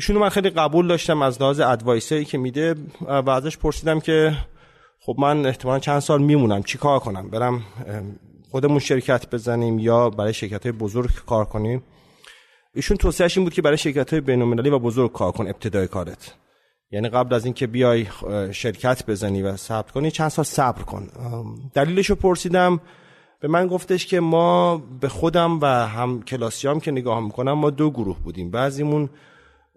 ایشونو من خیلی قبول داشتم از لحاظ ادوایسایی که میده و ازش پرسیدم که خب من احتمالا چند سال میمونم چی کار کنم؟ برم خودمون شرکت بزنیم یا برای شرکت های بزرگ کار کنیم؟ ایشون توصیهش این بود که برای شرکت های بین‌المللی و بزرگ کار کن ابتدای کارت. یعنی قبل از اینکه بیای شرکت بزنی و ثبت کنی چند سال صبر کن. دلیلش رو پرسیدم. به من گفتش که ما به خودم و هم کلاسیام که نگاه می‌کنم ما دو گروه بودیم. بعضیمون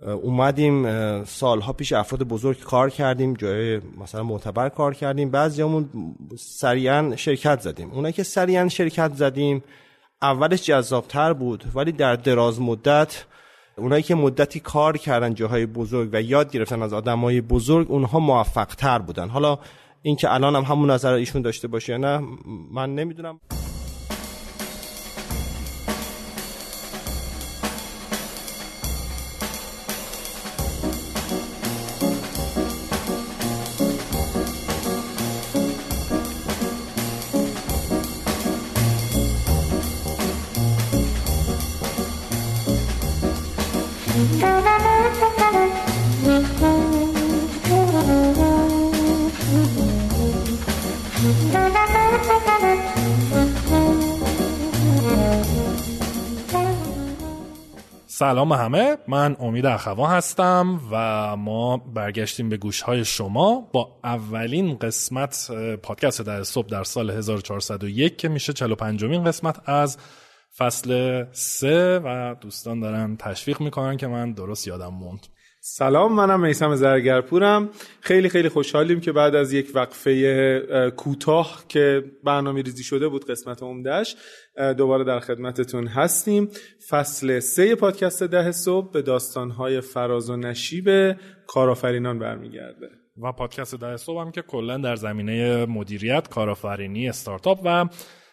اومدیم سالها پیش افراد بزرگ کار کردیم جای مثلا معتبر کار کردیم. بعضیامون سریعا شرکت زدیم. اونایی که سریعا شرکت زدیم اولش جذابتر بود ولی در دراز مدت اونایی که مدتی کار کردن جاهای بزرگ و یاد گرفتن از آدمای بزرگ اونها موفق تر بودن. حالا اینکه الان هم همون نظر ایشون داشته باشه یا نه من نمی‌دونم. سلام همه. من امید اخوا هستم و ما برگشتیم به گوش های شما با اولین قسمت پادکست در صبح در سال 1401 که میشه 45 مین قسمت از فصل سه و دوستان دارن تشویق می‌کنن که من درست یادم موند. سلام منم میسم زرگرپورم. خیلی خیلی خوشحالیم که بعد از یک وقفه کوتاه که برنامه ریزی شده بود قسمت عمدهش دوباره در خدمتتون هستیم. فصل سه پادکست ده صبح به داستانهای فراز و نشیب کارآفرینان برمیگرده. و پادکست ده صبح هم که کلا در زمینه مدیریت کارآفرینی استارتاپ و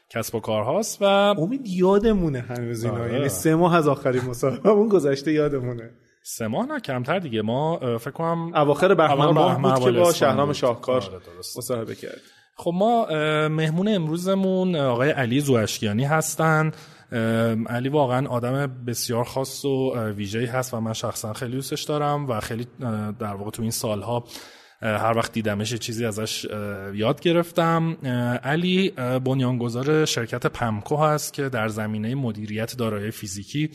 کسب و کارهاست و امید یادمونه هنوز اینا. آره. یعنی سه ماه از آخرین مصاحبهمون گذشته یادمونه. سه ماه نه کمتر دیگه. ما فکر کنم اواخر بهمن ماه بود که با شهرام شاهکار آره، مصاحبه کرد. خب ما مهمون امروزمون آقای علی زوشکیانی هستن. علی واقعا آدم بسیار خاص و ویژه‌ای هست و من شخصا خیلی دوستش دارم و خیلی در واقع تو این سالها هر وقت دیدمش چیزی ازش یاد گرفتم. علی بنیانگذار شرکت پمکو هست که در زمینه مدیریت دارایی فیزیکی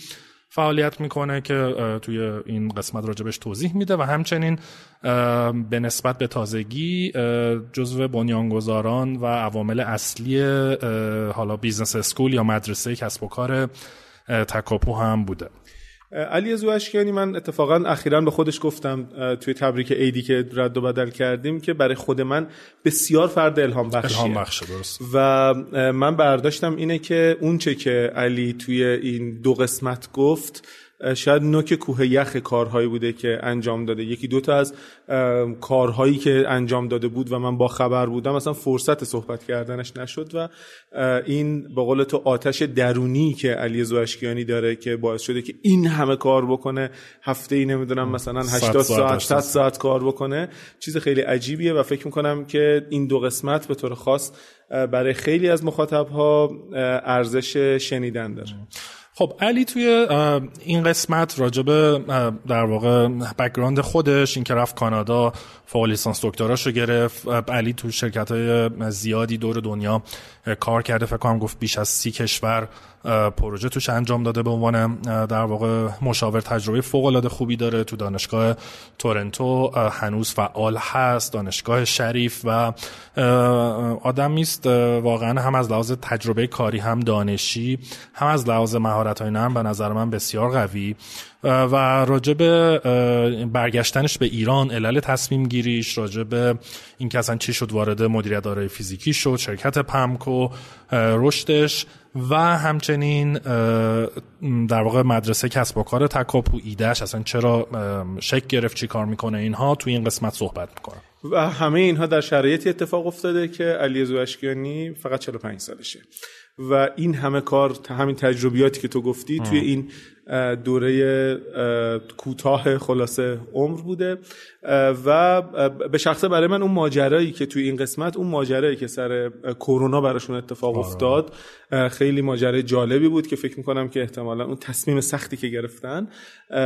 فعالیت می‌کنه که توی این قسمت راجبش توضیح میده و همچنین به نسبت به تازگی جزو بنیانگذاران و عوامل اصلی حالا business school یا مدرسه کسب و کار تکاپو هم بوده. علی زواشکیانی من اتفاقا اخیرا به خودش گفتم توی تبریک ایدی که رد و بدل کردیم که برای خود من بسیار فرد الهام بخشیه. الهام بخشه درست. و من برداشتم اینه که اونچه که علی توی این دو قسمت گفت شاید نوک کوه یخ کارهایی بوده که انجام داده. یکی دوتا از کارهایی که انجام داده بود و من با خبر بودم اصلا فرصت صحبت کردنش نشد و این به قول تو آتش درونی که علی زوشکیانی داره که باعث شده که این همه کار بکنه هفته ای نمی‌دونم مثلا 80 ساعت 100 ساعت کار بکنه چیز خیلی عجیبیه و فکر می‌کنم که این دو قسمت به طور خاص برای خیلی از مخاطب ها ارزش شنیدن داره. خب علی توی این قسمت راجب در واقع background خودش اینکه رفت کانادا فوق لیسانس دکتراش رو گرفت علی تو شرکت های زیادی دور دنیا کار کرده فکر کنم گفت بیش از سی کشور پروژه توش انجام داده به عنوان در واقع مشاور تجربه فوق العاده خوبی داره تو دانشگاه تورنتو. هنوز فعال هست دانشگاه شریف و آدمی است واقعا هم از لحاظ تجربه کاری هم دانشی هم از لحاظ مهارت های نرم به نظر من بسیار قوی. و راجب برگشتنش به ایران علل تصمیم گیریش راجب این که اصلا چی شد وارد مدیریت دارای فیزیکی شد شرکت پمکو رشدش و همچنین در واقع مدرسه کسب و کار تکاپو ایدهش اصلا چرا شک گرفت چی کار می‌کنه اینها توی این قسمت صحبت می‌کنم. و همه اینها در شرایطی اتفاق افتاده که علی زوشکیانی فقط 45 سالشه. و این همه کار همین تجربیاتی که تو گفتی توی این دوره کوتاه خلاصه عمر بوده. و به شخصه برای من اون ماجرایی که توی این قسمت اون ماجرایی که سر کرونا براشون اتفاق آره. افتاد خیلی ماجرای جالبی بود که فکر می‌کنم که احتمالا اون تصمیم سختی که گرفتن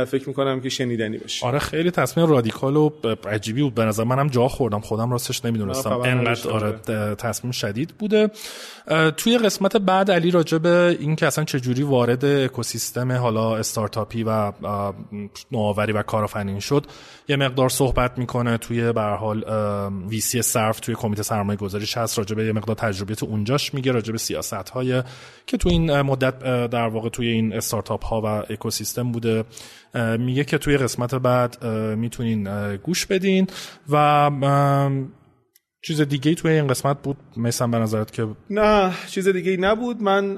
فکر می‌کنم که شنیدنی باشه. آره خیلی تصمیم رادیکال و عجیبی بود. به نظر منم جا خوردم. خودم راستش نمی‌دونستم. انقدر آره تصمیم شدید بوده. توی قسمت بعد علی راجع به این که اصلا چجوری وارد اکوسیستم حالا استارتاپی و نوآوری و کارآفرینی شد. یه مقدار صحبت می‌کنه توی به حال ویسی صرف توی کمیته سرمایه گذاریش هست. راجع به یه مقدار تجربیات اونجاش میگه راجع به سیاست های که توی این مدت در واقع توی این استارتاپ ها و اکوسیستم بوده. میگه که توی قسمت بعد می‌تونین گوش بدین و چیز دیگه توی این قسمت بود؟ میسم به نظرت که نه چیز دیگه نبود. من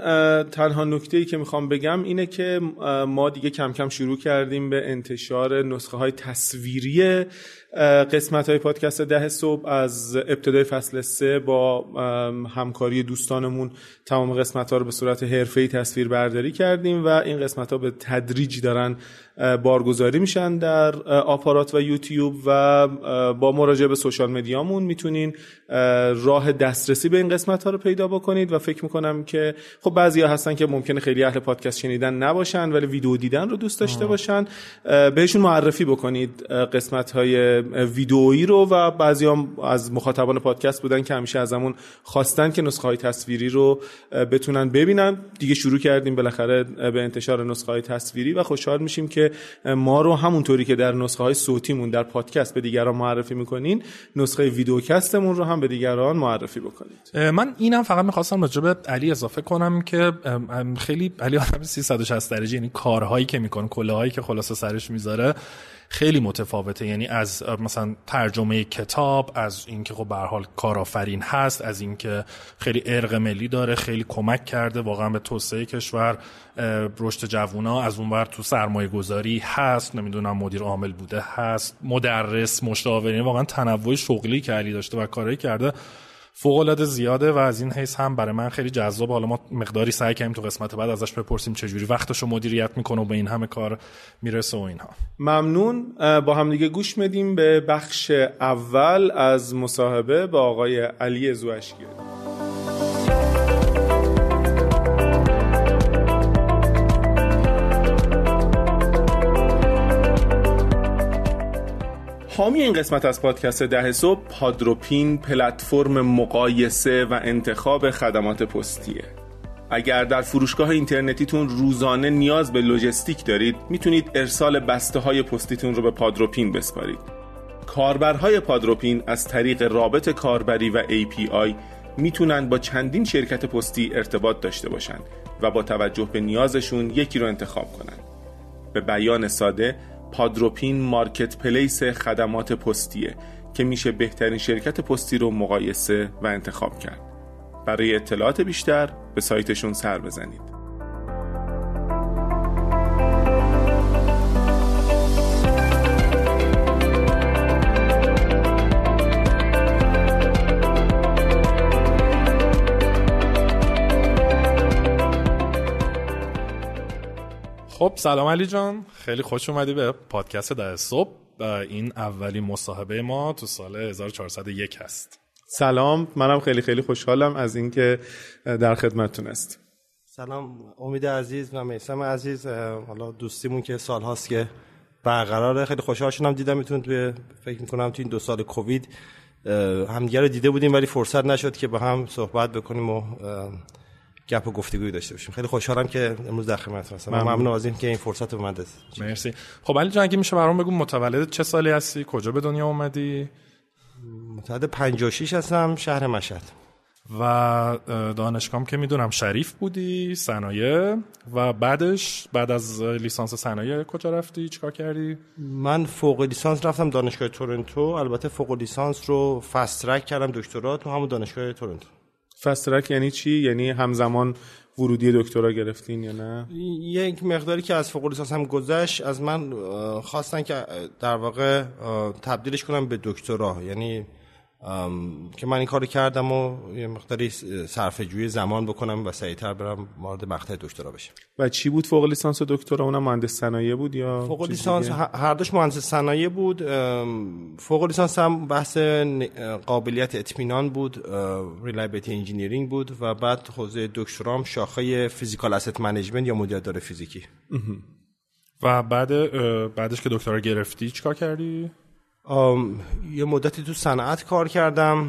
تنها نکته ای که می‌خوام بگم اینه که ما دیگه کم کم شروع کردیم به انتشار نسخه های تصویری قسمت های پادکست ده صبح. از ابتدای فصل سه با همکاری دوستانمون تمام قسمت ها رو به صورت حرفه‌ای تصویر برداری کردیم و این قسمت ها به تدریج دارن بارگذاری میشن در آپارات و یوتیوب و با مراجعه به سوشال مدیامون می‌تونین راه دسترسی به این قسمت ها رو پیدا بکنید و فکر می‌کنم که خب بعضیا هستن که ممکنه خیلی اهل پادکست شنیدن نباشن ولی ویدیو دیدن رو دوست داشته باشن. بهشون معرفی بکنید قسمت های ویدئویی رو و بعضی هم از مخاطبان پادکست بودن که همیشه ازمون خواستن که نسخه های تصویری رو بتونن ببینن. دیگه شروع کردیم بالاخره به انتشار نسخه های تصویری و خوشحال میشیم که ما رو همونطوری که در نسخه های صوتیمون در پادکست به دیگران معرفی می‌کنین نسخه ویدیوکستمون رو هم به دیگران معرفی بکنید. من اینم فقط می‌خواستم راجع به علی اضافه کنم که خیلی علی آدم 360 درجه یعنی کارهایی که می‌کنه کلاهایی که خلاصه سرش می‌ذاره. خیلی متفاوته. یعنی از مثلا ترجمه کتاب از اینکه خب به حال کارآفرین هست از اینکه خیلی ارق ملی داره خیلی کمک کرده واقعا به توسعه کشور رشد جوونا از اونور تو سرمایه گذاری هست نمی‌دونم مدیر عامل بوده هست مدرس مشاور واقعا تنوع شغلی که علی داشته و کارایی کرده. فوق العاده زیاده و از این حیث هم برای من خیلی جذاب. حالا ما مقداری سعی کردیم تو قسمت بعد ازش بپرسیم چجوری وقتشو مدیریت می‌کنه و به این همه کار می‌رسه و اینها. ممنون. با هم دیگه گوش میدیم به بخش اول از مصاحبه با آقای علی زوشگیری حامی این قسمت از پادکست ده صبح پادروپین پلتفرم مقایسه و انتخاب خدمات پستیه اگر در فروشگاه اینترنتیتون روزانه نیاز به لوجستیک دارید می‌تونید ارسال بسته های پستیتون رو به پادروپین بسپارید کاربرهای پادروپین از طریق رابط کاربری و API می‌تونن با چندین شرکت پستی ارتباط داشته باشند و با توجه به نیازشون یکی رو انتخاب کنند. به بیان ساده پادروپین مارکت پلیس خدمات پستیه که میشه بهترین شرکت پستی رو مقایسه و انتخاب کرد. برای اطلاعات بیشتر به سایتشون سر بزنید. خب سلام علی جان. خیلی خوش اومدی به پادکست در صبح. این اولین مصاحبه ما تو سال 1401 هست. سلام. منم خیلی خیلی خوشحالم از اینکه در خدمتتون است سلام. امید عزیز و میسم عزیز. حالا دوستیمون که سال هاست که برقراره. خیلی خوشحال شدم. دیدم می‌تونید توی فکر می‌کنم تو این دو سال کووید همدیگه رو دیده بودیم ولی فرصت نشد که با هم صحبت بکنیم و گپ و گفتگوی داشته باشیم. خیلی خوشحالم که امروز در خدمت هستم. ممنون. از که این فرصت رو من مرسی. خب علی جان اگه میشه برام بگو متولد چه سالی هستی؟ کجا به دنیا اومدی؟ متولد 56 هستم شهر مشهد. و دانشگاهم که می‌دونم شریف بودی صنایع و بعدش بعد از لیسانس صنایع کجا رفتی؟ چیکار کردی؟ من فوق لیسانس رفتم دانشگاه تورنتو. البته فوق لیسانس رو فست ترک کردم دکترا تو همون دانشگاه تورنتو. فسترک یعنی چی؟ یعنی همزمان ورودی دکترا گرفتین یا نه؟ یک مقداری که از فوق لیسانس هم گذشت از من خواستن که در واقع تبدیلش کنم به دکترا. یعنی که من این کارو کردم و یه مقداری صرفه جوی زمان بکنم و سریعتر برم وارد مقطع دکترا بشم. و چی بود؟ فوق لیسانس و دکترا؟ اونم مهندس صنایع بود یا فوق لیسانس هر دوش مهندس صنایع بود فوق لیسانس هم بحث قابلیت اطمینان بود reliability engineering بود و بعد حوزه دکترام شاخه physical asset management یا مدیریت فیزیکی. و بعد بعدش که دکترا گرفتی چیکار کردی؟ یه مدتی تو صنعت کار کردم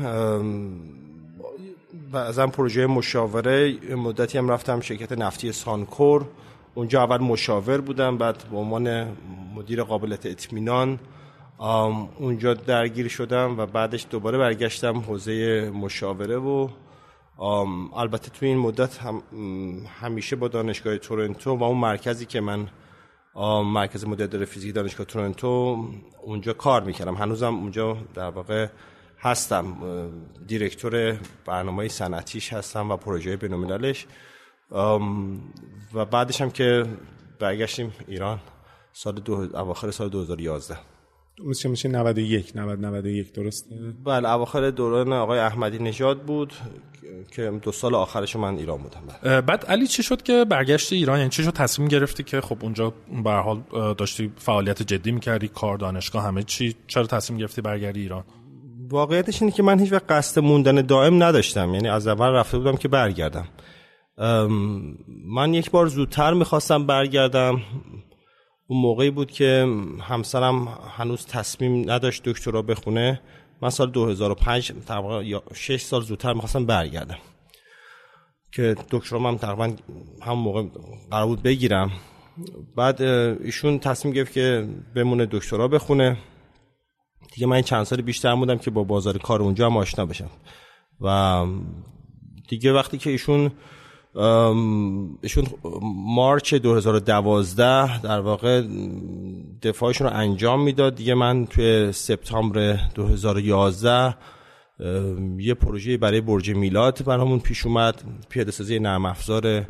بعضا پروژه مشاوره. مدتی هم رفتم شرکت نفتی سانکور. اونجا اول مشاور بودم بعد به عنوان مدیر قابلیت اطمینان اونجا درگیر شدم و بعدش دوباره برگشتم حوزه مشاوره و البته تو این مدت هم همیشه با دانشگاه تورنتو و اون مرکزی که من مرکز مدیریت فیزیکی دانشگاه تورنتو اونجا کار می‌کردم. هنوزم اونجا در واقع هستم. دیرکتور برنامه صنعتیش هستم و پروژه بینومینالش و بعدش هم که برگشتیم ایران سال دو اواخر سال 2011 میشه میشه 91 90 91 درسته؟ بله اواخر دوران آقای احمدی نژاد بود که دو سال آخرش من ایران بودم بله. بعد علی چه شد که برگشتی ایران؟ یعنی چه شد؟ تصمیم گرفتی که خب اونجا به حال داشتی فعالیت جدی می‌کردی کار دانشگاه همه چی چرا تصمیم گرفتی برگردی ایران؟ واقعیتش اینه که من هیچ وقت قصد موندن دائم نداشتم یعنی از اول رفته بودم که برگردم. من یک بار زودتر می‌خواستم برگردم. اون موقعی بود که همسرم هنوز تصمیم نداشت دکترا بخونه. من سال 2005 تقریبا 6 سال زودتر می‌خواستم برگردم که دکترا هم تقریبا هم موقع قرار بود بگیرم. بعد ایشون تصمیم گرفت که بمونه دکترا بخونه. دیگه من چند سال بیشتر بودم که با بازار کار اونجا هم آشنا بشم. و دیگه وقتی که ایشون ایشون مارچ 2012 در واقع دفاعشون رو انجام می‌داد. دیگه من توی سپتامبر 2011 یه پروژه برای برج میلاد برامون پیش اومد. پیاده سازی نرم افزار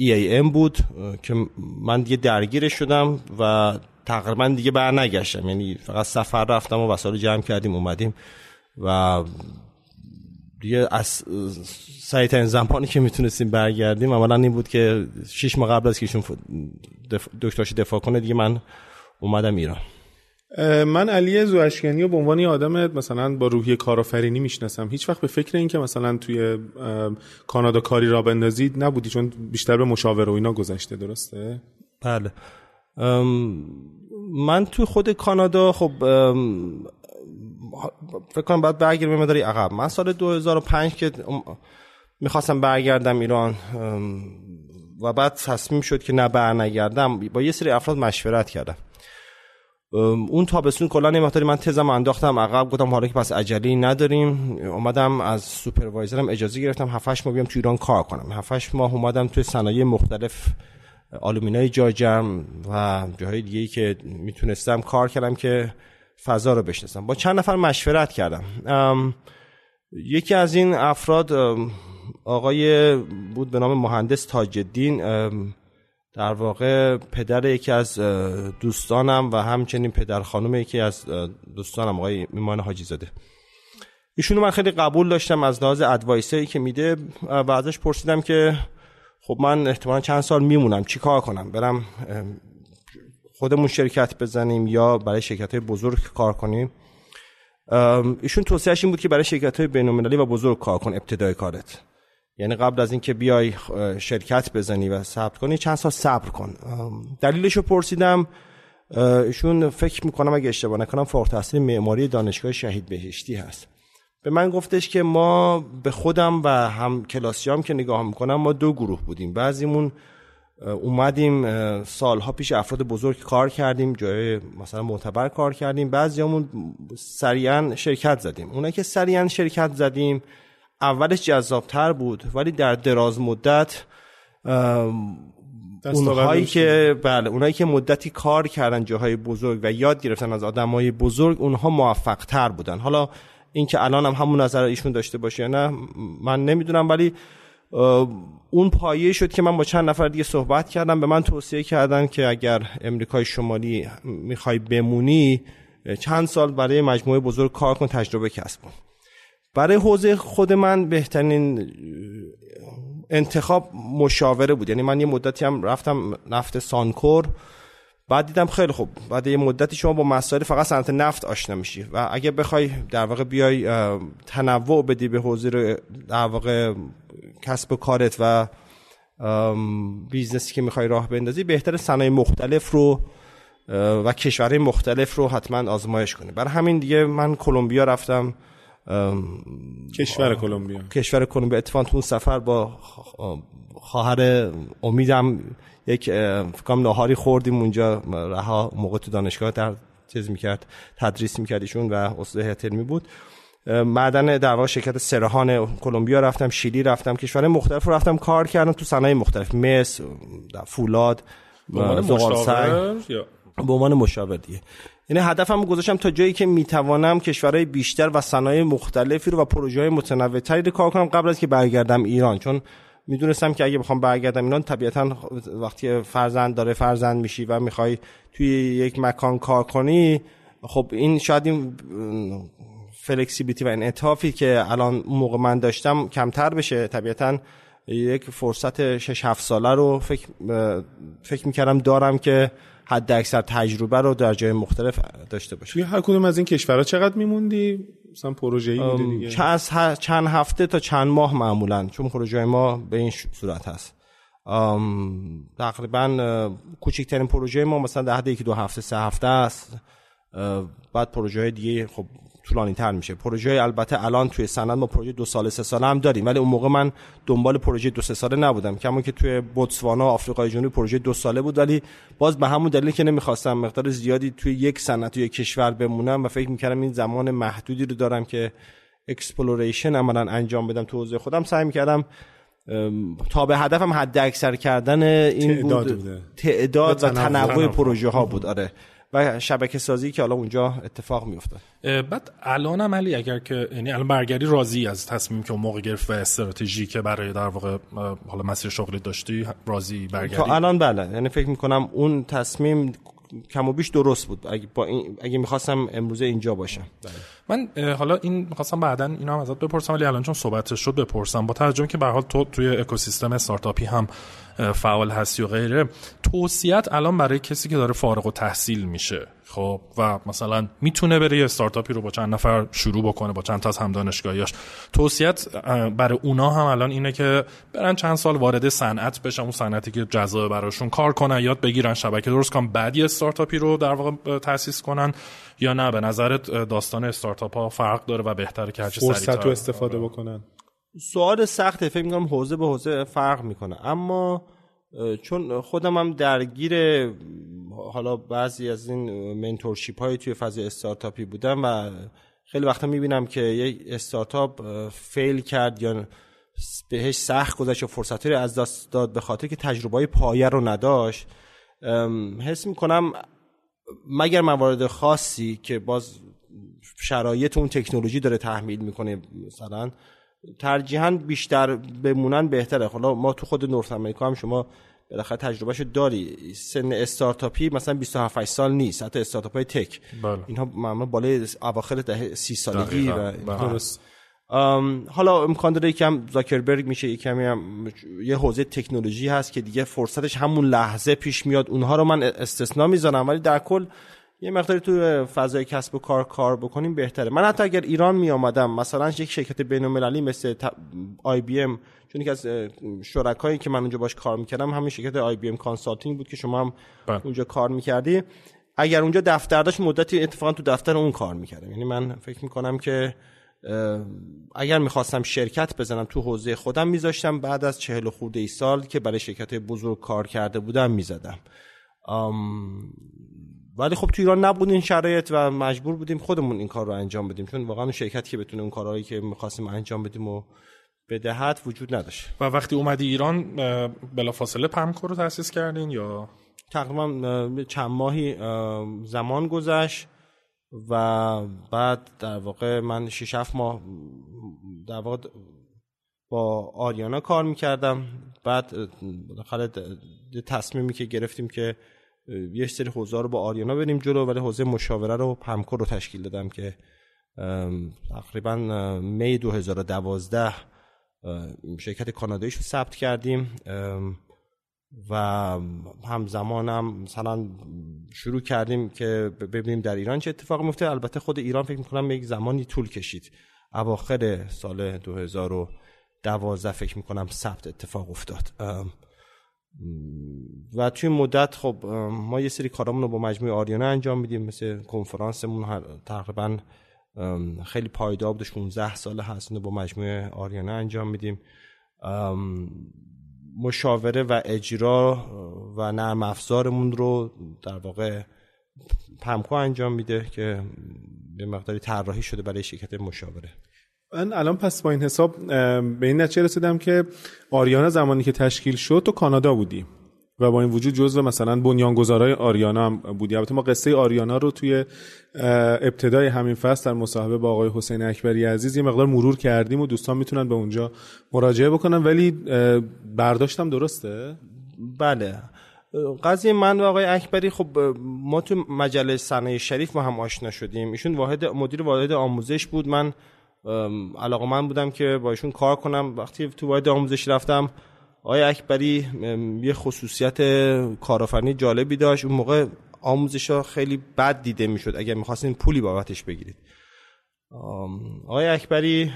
EAM بود که من دیگه درگیرش شدم و تقریبا دیگه بر نگشتم یعنی فقط سفر رفتم و وسایل جمع کردیم اومدیم و دیگه از سعی ترین زمانی که می‌تونستیم برگردیم عملا این بود که شش ماه قبل از که ایشون دکترش دفاع کنه دیگه من اومدم ایران. من علی زوشکنی و به عنوان آدم مثلا با روحی کارآفرینی می‌شناسم. هیچ وقت به فکر این که مثلا توی کانادا کاری را بندازید نبودی چون بیشتر به مشاوره و اینا گذشته درسته؟ بله. من تو خود کانادا خب فکر کنم باید برگردم مداری عقب. من سال 2005 که می‌خواستم برگردم ایران و بعد تصمیم شد که نه برنگردم با یه سری افراد مشورت کردم. اون تابستون کلا نمی‌تونی من تزم انداختم عقب گفتم حالا که پس عجله نداریم. اومدم از سوپروایزرم اجازه گرفتم 7 ماه بیام تو ایران کار کنم. 7 ماه اومدم توی صنایع مختلف آلومینای جاجم و جاهای دیگه که می‌تونستم کار کردم که فضا رو بشناسم. با چند نفر مشورت کردم. یکی از این افراد آقای بود به نام مهندس تاج الدین در واقع پدر یکی از دوستانم و همچنین پدر خانم یکی از دوستانم آقای میمان حاجی زاده ایشونو من خیلی قبول داشتم از لحاظ ادوایسری که میده و ازش پرسیدم که خب من احتمالا چند سال میمونم چی کار کنم؟ برم خودمون شرکت بزنیم یا برای شرکت های بزرگ کار کنیم. ایشون توصیهش این بود که برای شرکت های بین‌المللی و بزرگ کار کن ابتدای کارت. یعنی قبل از اینکه بیای شرکت بزنی و ثبت کنی چند سال صبر کن. دلیلش رو پرسیدم. ایشون فکر می‌کنم اگه اشتباه نکنم فوق تحصیل معماری دانشگاه شهید بهشتی هست. به من گفتش که ما به خودم و هم کلاسیام که نگاه می‌کنم ما دو گروه بودیم. بعضیمون اومدیم سالها پیش افراد بزرگ کار کردیم جای مثلا معتبر کار کردیم. بعضیامون سریعا شرکت زدیم. اونایی که سریعا شرکت زدیم اولش جذابتر بود ولی در دراز مدت اونهایی که بله اونایی که مدتی کار کردن جاهای بزرگ و یاد گرفتن از آدمای بزرگ اونها موفق تر بودن. حالا اینکه الان هم همون نظر ایشون داشته باشه یا نه من نمی‌دونم ولی اون پایه شد که من با چند نفر دیگه صحبت کردم. به من توصیه کردن که اگر امریکای شمالی می‌خوای بمونی چند سال برای مجموعه بزرگ کار کن تجربه کسب کن. برای حوزه خود من بهترین انتخاب مشاوره بود. یعنی من یه مدتی هم رفتم نفت سانکور. بعد دیدم خیلی خوب. بعد یه مدتی شما با مسائل فقط صنعت نفت آشنا میشی و اگه بخوای در واقع بیای تنوع بدی به حوزه در واقع کسب کارت و business ی که می‌خوای راه بندازی بهتر صنایع مختلف رو و کشورهای مختلف رو حتما آزمایش کنی. برای همین دیگه من کلمبیا رفتم. کشور کلمبیا. کشور کلمبیا. اتفاقا تو اون سفر با خواهر امیدم یک فکرم ناهاری خوردیم اونجا. رها موقع تو دانشگاه در چیز می‌کرد تدریس می‌کرد ایشون و استاد می بود. معدن در واقع شرکت سرهان کلمبیا رفتم شیلی رفتم کشور مختلف رفتم کار کردم تو صنایع مختلف. مس فولاد به عنوان مشاور دیگه. یعنی هدفم گذاشتم تا جایی که می‌توانم کشورهای بیشتر و صنایع مختلفی رو و پروژه های متنوعتری رو کار کنم قبل از که برگردم ایران. چون می‌دونستم که اگه بخوام برگردم ایران طبیعتا وقتی فرزند داره فرزند میشی و می‌خوای توی یک مکان کار کنی خب این شاید این فلکسیبیتی و انعطافی که الان موقع من داشتم کمتر بشه. طبیعتا یک فرصت 6 7 ساله رو فکر فکر می‌کردم دارم که حد اکثر تجربه رو در جای مختلف داشته باشه توی هر کدوم از این کشورها چقدر میموندی؟ مثلا پروژه‌ای بوده دیگه چند هفته تا چند ماه معمولا چون پروژه ما به این صورت هست. تقریبا کوچکترین پروژه ما مثلا در حد یکی دو هفته سه هفته است. بعد پروژه های دیگه خب طولانی تر میشه. پروژه البته الان توی سند ما پروژه دو ساله سه ساله هم داریم. ولی اون موقع من دنبال پروژه دو سه ساله نبودم. کما که توی بوتسوانا آفریقای جنوبی پروژه دو ساله بود. ولی باز به همون دلیل که نمی‌خواستم مقدار زیادی توی یک توی یک کشور بمونم و فکر می‌کردم این زمان محدودی رو دارم که exploration عملا انجام بدم تو حوزه خودم سعی می‌کردم تا به هدفم حد اکثر کردن این تعداد بود. تعداد و تنوع. پروژه ها بود. آره. و شبکه سازی که حالا اونجا اتفاق میفته بعد الان عملی اگر که یعنی الان برگردی راضی از تصمیم که اون موقع گرفت و استراتژی که برای در واقع حالا مسیر شغلی داشتی راضی برگردی؟ تا الان بله. یعنی فکر می‌کنم اون تصمیم کم و بیش درست بود. اگه با این اگه می‌خواستم امروزه اینجا باشم. بله. من حالا این می‌خواستم بعدا اینا هم ازت بپرسم ولی الان چون صحبت شد بپرسم. با توجه که به حال تو توی اکوسیستم استارتاپی هم فعال هستی و غیره. توصیت الان برای کسی که داره فارغ و تحصیل میشه. خب و مثلا می‌تونه بره یه استارتاپی رو با چند نفر شروع بکنه با چند تا از هم دانشگاهیاش توصیت برای اونا هم الان اینه که برن چند سال وارد صنعت بشن اون صنعتی که جذاب براشون کار کنن یاد بگیرن شبکه درست کنن بعد یه استارتاپی رو در واقع تاسیس کنن. یا نه به نظرت داستان استارتاپ ها فرق داره و بهتره که هرچی فرصت رو استفاده بکنن. سوال سخته فکر می‌کنم حوزه به حوزه فرق می‌کنه. اما چون خودم هم درگیر حالا بعضی از این منتورشیپ های توی فضای استارتاپی بودم و خیلی وقتا می‌بینم که یک استارتاپ فیل کرد یا بهش سخت گذشت و فرصتی رو از دست داد به خاطر که تجربه های پایه رو نداشت. حس می‌کنم مگر موارد خاصی که باز شرایط اون تکنولوژی داره تحمیل می‌کنه مثلا ترجیحاً بیشتر بمونن بهتره. حالا ما تو خود نورت امریکا هم شما بالاخره تجربهشو داری. سن استارتاپی مثلا 27 سال نیست. حتی استارتاپ های تک. بله. اینها معمولا بالای اواخر ده سی سالگی و بله. درست. حالا امکان داره یکم زاکربرگ میشه یکمی هم یه حوزه تکنولوژی هست که دیگه فرصتش همون لحظه پیش میاد. اونها رو من استثنا می‌ذارم. ولی در کل یه مقداری تو فضای کسب و کار کار بکنیم بهتره. من حتی اگر ایران می آمدم مثلا یک شرکت بین المللی مثل IBM چون یکی از شرکایی که من اونجا باش کار می‌کردم همین شرکت IBM Consulting بود که شما هم بله. اونجا کار می‌کردی. اگر اونجا دفتر داشت مدتی اتفاقا تو دفتر اون کار می‌کردم. یعنی من فکر می‌کنم که اگر می‌خواستم شرکت بزنم تو حوزه خودم میذاشتم. بعد از چهل خورده ای سال که برای شرکت بزرگ کار کرده بودم می‌زدم. ولی خب تو ایران نبود این شرایط و مجبور بودیم خودمون این کار رو انجام بدیم چون واقعا شرکتی که بتونه اون کارهایی که می‌خواستیم انجام بدیم و بدهت وجود نداشت. و وقتی اومدی ایران بلافاصله پمکو رو تاسیس کردین یا؟ تقریبا چند ماهی زمان گذشت و بعد در واقع من 6 7 ماه در واقع با آریانا کار می‌کردم. بعد بالاخره تصمیمی که گرفتیم که یه سری حوزه رو با آریانا بریم جلو ولی حوزه مشاوره رو پمکو رو تشکیل دادم که تقریبا می 2012 شرکت کاناداییش رو ثبت کردیم. و همزمانم مثلا شروع کردیم که ببینیم در ایران چه اتفاق میفته البته خود ایران فکر می‌کنم یک زمانی طول کشید. اواخر سال 2012 فکر می‌کنم ثبت اتفاق افتاد. و توی مدت خب ما یه سری کارامون رو با مجموعه آریانا انجام میدیم مثل کنفرانسمون تقریبا خیلی پایدار بوده 16 ساله هست با مجموعه آریانا انجام میدیم. مشاوره و اجرا و نرم افزارمون رو در واقع پمکو انجام میده که به مقداری طراحی شده برای شرکت مشاوره. من الان پس با این حساب به این نتیجه رسیدم که آریانا زمانی که تشکیل شد تو کانادا بودی و با این وجود جزو مثلا بنیانگذارای آریانا هم بودی. البته ما قصه آریانا رو توی ابتدای همین فصل در مصاحبه با آقای حسین اکبری عزیز یه مقدار مرور کردیم و دوستان می‌تونن به اونجا مراجعه بکنن. ولی برداشتم درسته؟ بله. قضیه من و آقای اکبری خب ما تو مجله صنایع شریف ما هم آشنا شدیم. ایشون واحد مدیر واحد آموزش بود. من علاقه من بودم که با ایشون کار کنم. وقتی تو واحد آموزش رفتم آقای اکبری یه خصوصیت کارآفرینی جالبی داشت. اون موقع آموزش ها خیلی بد دیده می‌شد. اگر می‌خواستین پولی بابتش بگیرید. آقای اکبری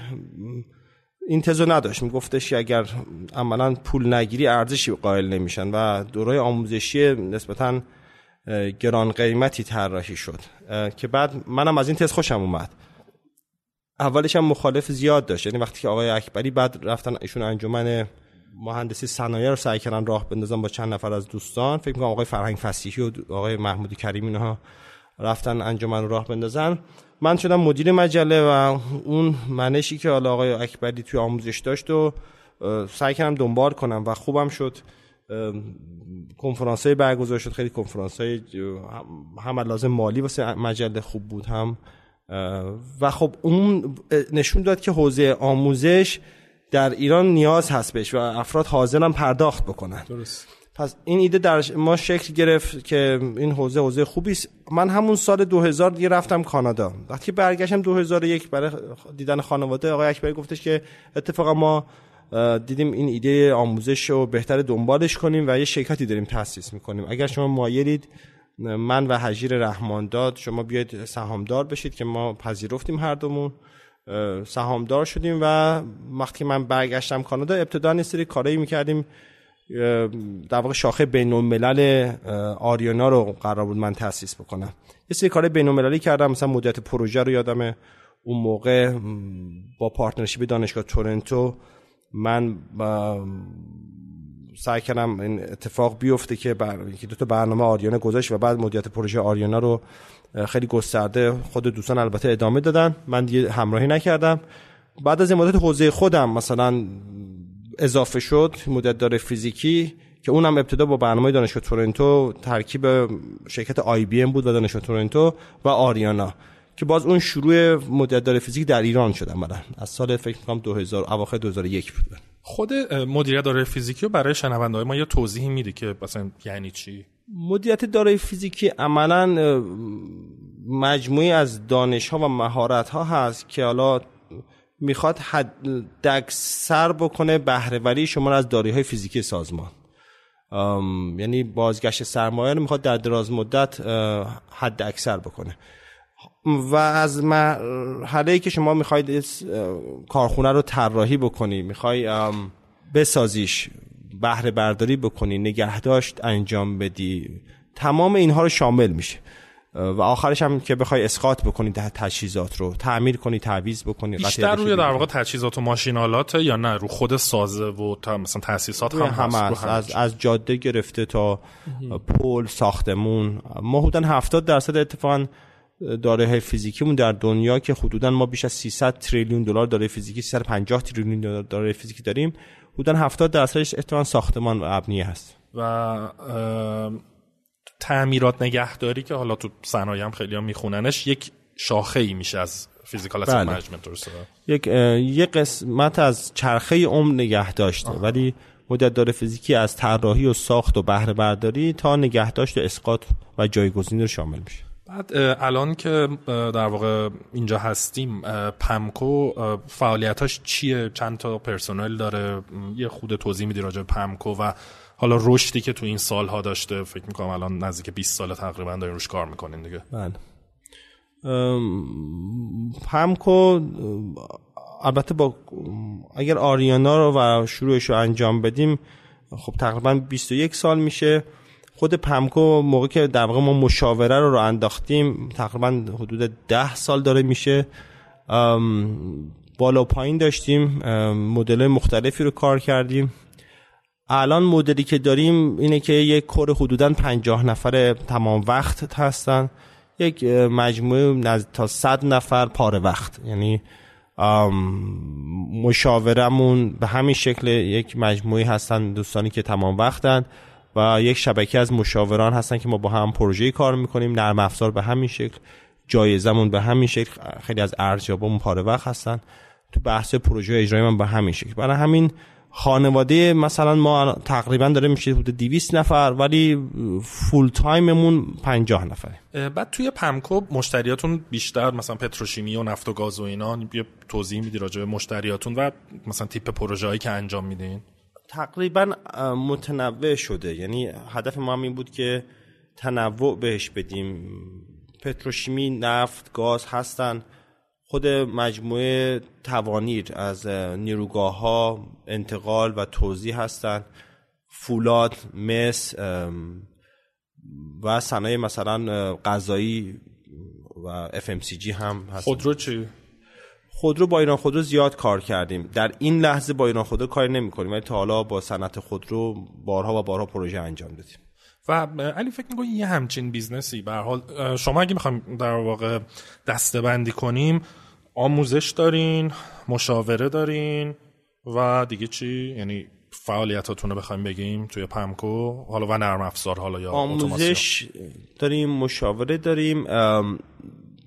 این تزو نداشت. میگفتش که اگر عملا پول نگیری ارزشی قائل نمیشن و دورای آموزشی نسبتا گران قیمتی طراحی شد. که بعد منم از این تز خوشم اومد. اولش هم مخالف زیاد داشت. یعنی وقتی که آقای اکبری بعد رفتن ایشون انجمن مهندسی صنایع رو سعی کردن راه بندازن با چند نفر از دوستان فکر می‌کنم آقای فرهنگ فسیحی و آقای محمودی کریم اینها رفتن انجمن رو راه بندازن. من شدم مدیر مجله و اون منشی که حالا آقای اکبری توی آموزش داشت و سعی کردم دنبال کنم و خوبم شد. کنفرانس های برگزار شد. خیلی کنفرانس های هم لازم مالی واسه مجله خوب بود هم و خب اون نشون داد که حوزه آموزش در ایران نیاز هست بهش و افراد حاضرن پرداخت بکنن. درست. پس این ایده در ما شکل گرفت که این حوزه حوزه خوبی است. من همون سال 2000 دیگه رفتم کانادا. وقتی برگشتم 2001 برای دیدن خانواده آقای اکبری گفتش که اتفاقا ما دیدیم این ایده آموزش رو بهتر دنبالش کنیم و یه شرکتی داریم تاسیس می‌کنیم. اگر شما مایلید من و حجیر رحمانداد شما بیاید سهامدار بشید که ما پذیرفتیم هر دومون. سهامدار شدیم و وقتی من برگشتم کانادا ابتدا یه سری کارایی می‌کردیم. در واقع شاخه بین الملل آریانا رو قرار بود من تاسیس بکنم. یه سری کار بین المللی کردم مثلا مدت پروژه رو یادم اون موقع با partnership دانشگاه تورنتو من سعی کردم این اتفاق بیفته که بر... دو تا برنامه آریانا گذاشت و بعد مدیریت پروژه آریانا رو خیلی گسترده خود دوستان البته ادامه دادن. من دیگه همراهی نکردم. بعد از این مدت حوزه خودم مثلا اضافه شد مدیریت دارایی فیزیکی که اونم ابتدا با برنامه دانشگاه تورنتو ترکیب شرکت آی بی ام بود و دانشگاه تورنتو و آریانا که باز اون شروع مدت داره فیزیک در ایران شدن بعد از سال فکر می‌کنم 2000 اواخر 2001 بود. خود مدیریت دارای فیزیکی رو برای شنونده ما یه توضیحی میده که مثلا یعنی چی؟ مدیریت دارای فیزیکی عملا مجموعی از دانش ها و مهارت ها هست که حالا می‌خواد حد اکثر بکنه بهرهوری شما از دارایی های فیزیکی سازمان. یعنی بازگشت سرمایه رو می‌خواد در دراز مدت حد اکثر بکنه. و از مرحله که شما می‌خواید کارخونه رو طراحی بکنی می‌خوای بسازیش بهره برداری بکنی نگهداشت انجام بدی تمام اینها رو شامل میشه. و آخرش هم که بخوای اسقاط بکنی ده تجهیزات رو تعمیر کنی تعویض بکنی بیشتر روی در واقع تجهیزات و ماشینالات یا نه؟ رو خود سازه و تا مثلا تاسیسات هم, هم هست از, از جاده گرفته تا پل ساختمون. ما حدودا 70 درصد اتفاقا دارایی فیزیکیمون در دنیا که حدودا ما بیش از 300 تریلیون دلار دارایی فیزیکی 350 تریلیون دلار فیزیکی داریم. حدودا 70 درصدش اتفاقا ساختمان و ابنیه هست. و تعمیرات نگهداری که حالا تو صنایع هم خیلی هم میخوننش یک شاخه ای میشه از physical asset management یک یک قسمت از چرخه عمر نگه داشته ولی مدت داره فیزیکی از طراحی و ساخت و بهره برداری تا نگهداشت و اسقاط و جایگزینی رو شامل میشه. بعد الان که در واقع اینجا هستیم پمکو فعالیتاش چیه؟ چند تا پرسنل داره؟ یه خود توضیح میدی راجع پمکو و حالا رشدی که تو این سالها داشته؟ فکر می‌کنم الان نزدیک 20 سال تقریبا دارین روش کار می‌کنین دیگه. بله. پمکو البته با اگر آریانا رو و شروعش رو انجام بدیم خب تقریبا 21 سال میشه. خود پمکو موقع که در واقع ما مشاوره رو رو انداختیم تقریبا حدود ده سال داره میشه بالا پایین داشتیم مدل مختلفی رو کار کردیم. الان مدلی که داریم اینه که یک کور حدودا پنجاه نفر تمام وقت هستن. یک مجموعه تا صد نفر پاره وقت. یعنی مشاورمون به همین شکل یک مجموعه هستن دوستانی که تمام وقتن. و یک شبکه از مشاوران هستن که ما با هم پروژه کار می‌کنیم. نرم افزار به همین شکل جایزمون به همین شکل خیلی از ارزیابامون پاره وقت هستن. تو بحث پروژه اجرایی من به همین شکل. برای همین خانواده مثلا ما تقریبا داره میشه حدود 200 نفر ولی فول تایممون 50 نفره. بعد توی پمکو مشتریاتون بیشتر مثلا پتروشیمی و نفت و گاز و اینا یه توضیح میدی راجع به مشتریاتون و مثلا تیپ پروژه‌ای که انجام میدین؟ تقریبا متنوع شده. یعنی هدف ما هم این بود که تنوع بهش بدیم. پتروشیمی نفت گاز هستن. خود مجموعه توانیر از نیروگاه ها انتقال و توضیح هستند فولاد مس و صنایع مثلا غذایی و FMCG هم هست خودرو چی؟ خودرو با ایران خودرو زیاد کار کردیم. در این لحظه با ایران خودرو کاری نمی کنیم ولی تا حالا با صنعت خودرو بارها و بارها پروژه انجام دادیم. و علی فکر می‌کنی یه همچین business ی؟ به حال شما اگه می‌خوایم در واقع دسته بندی کنیم آموزش دارین مشاوره دارین و دیگه چی؟ یعنی فعالیتاتون رو بخوایم بگیم توی پمکو حالا و نرم افزار حالا یا آموزش داریم مشاوره داریم.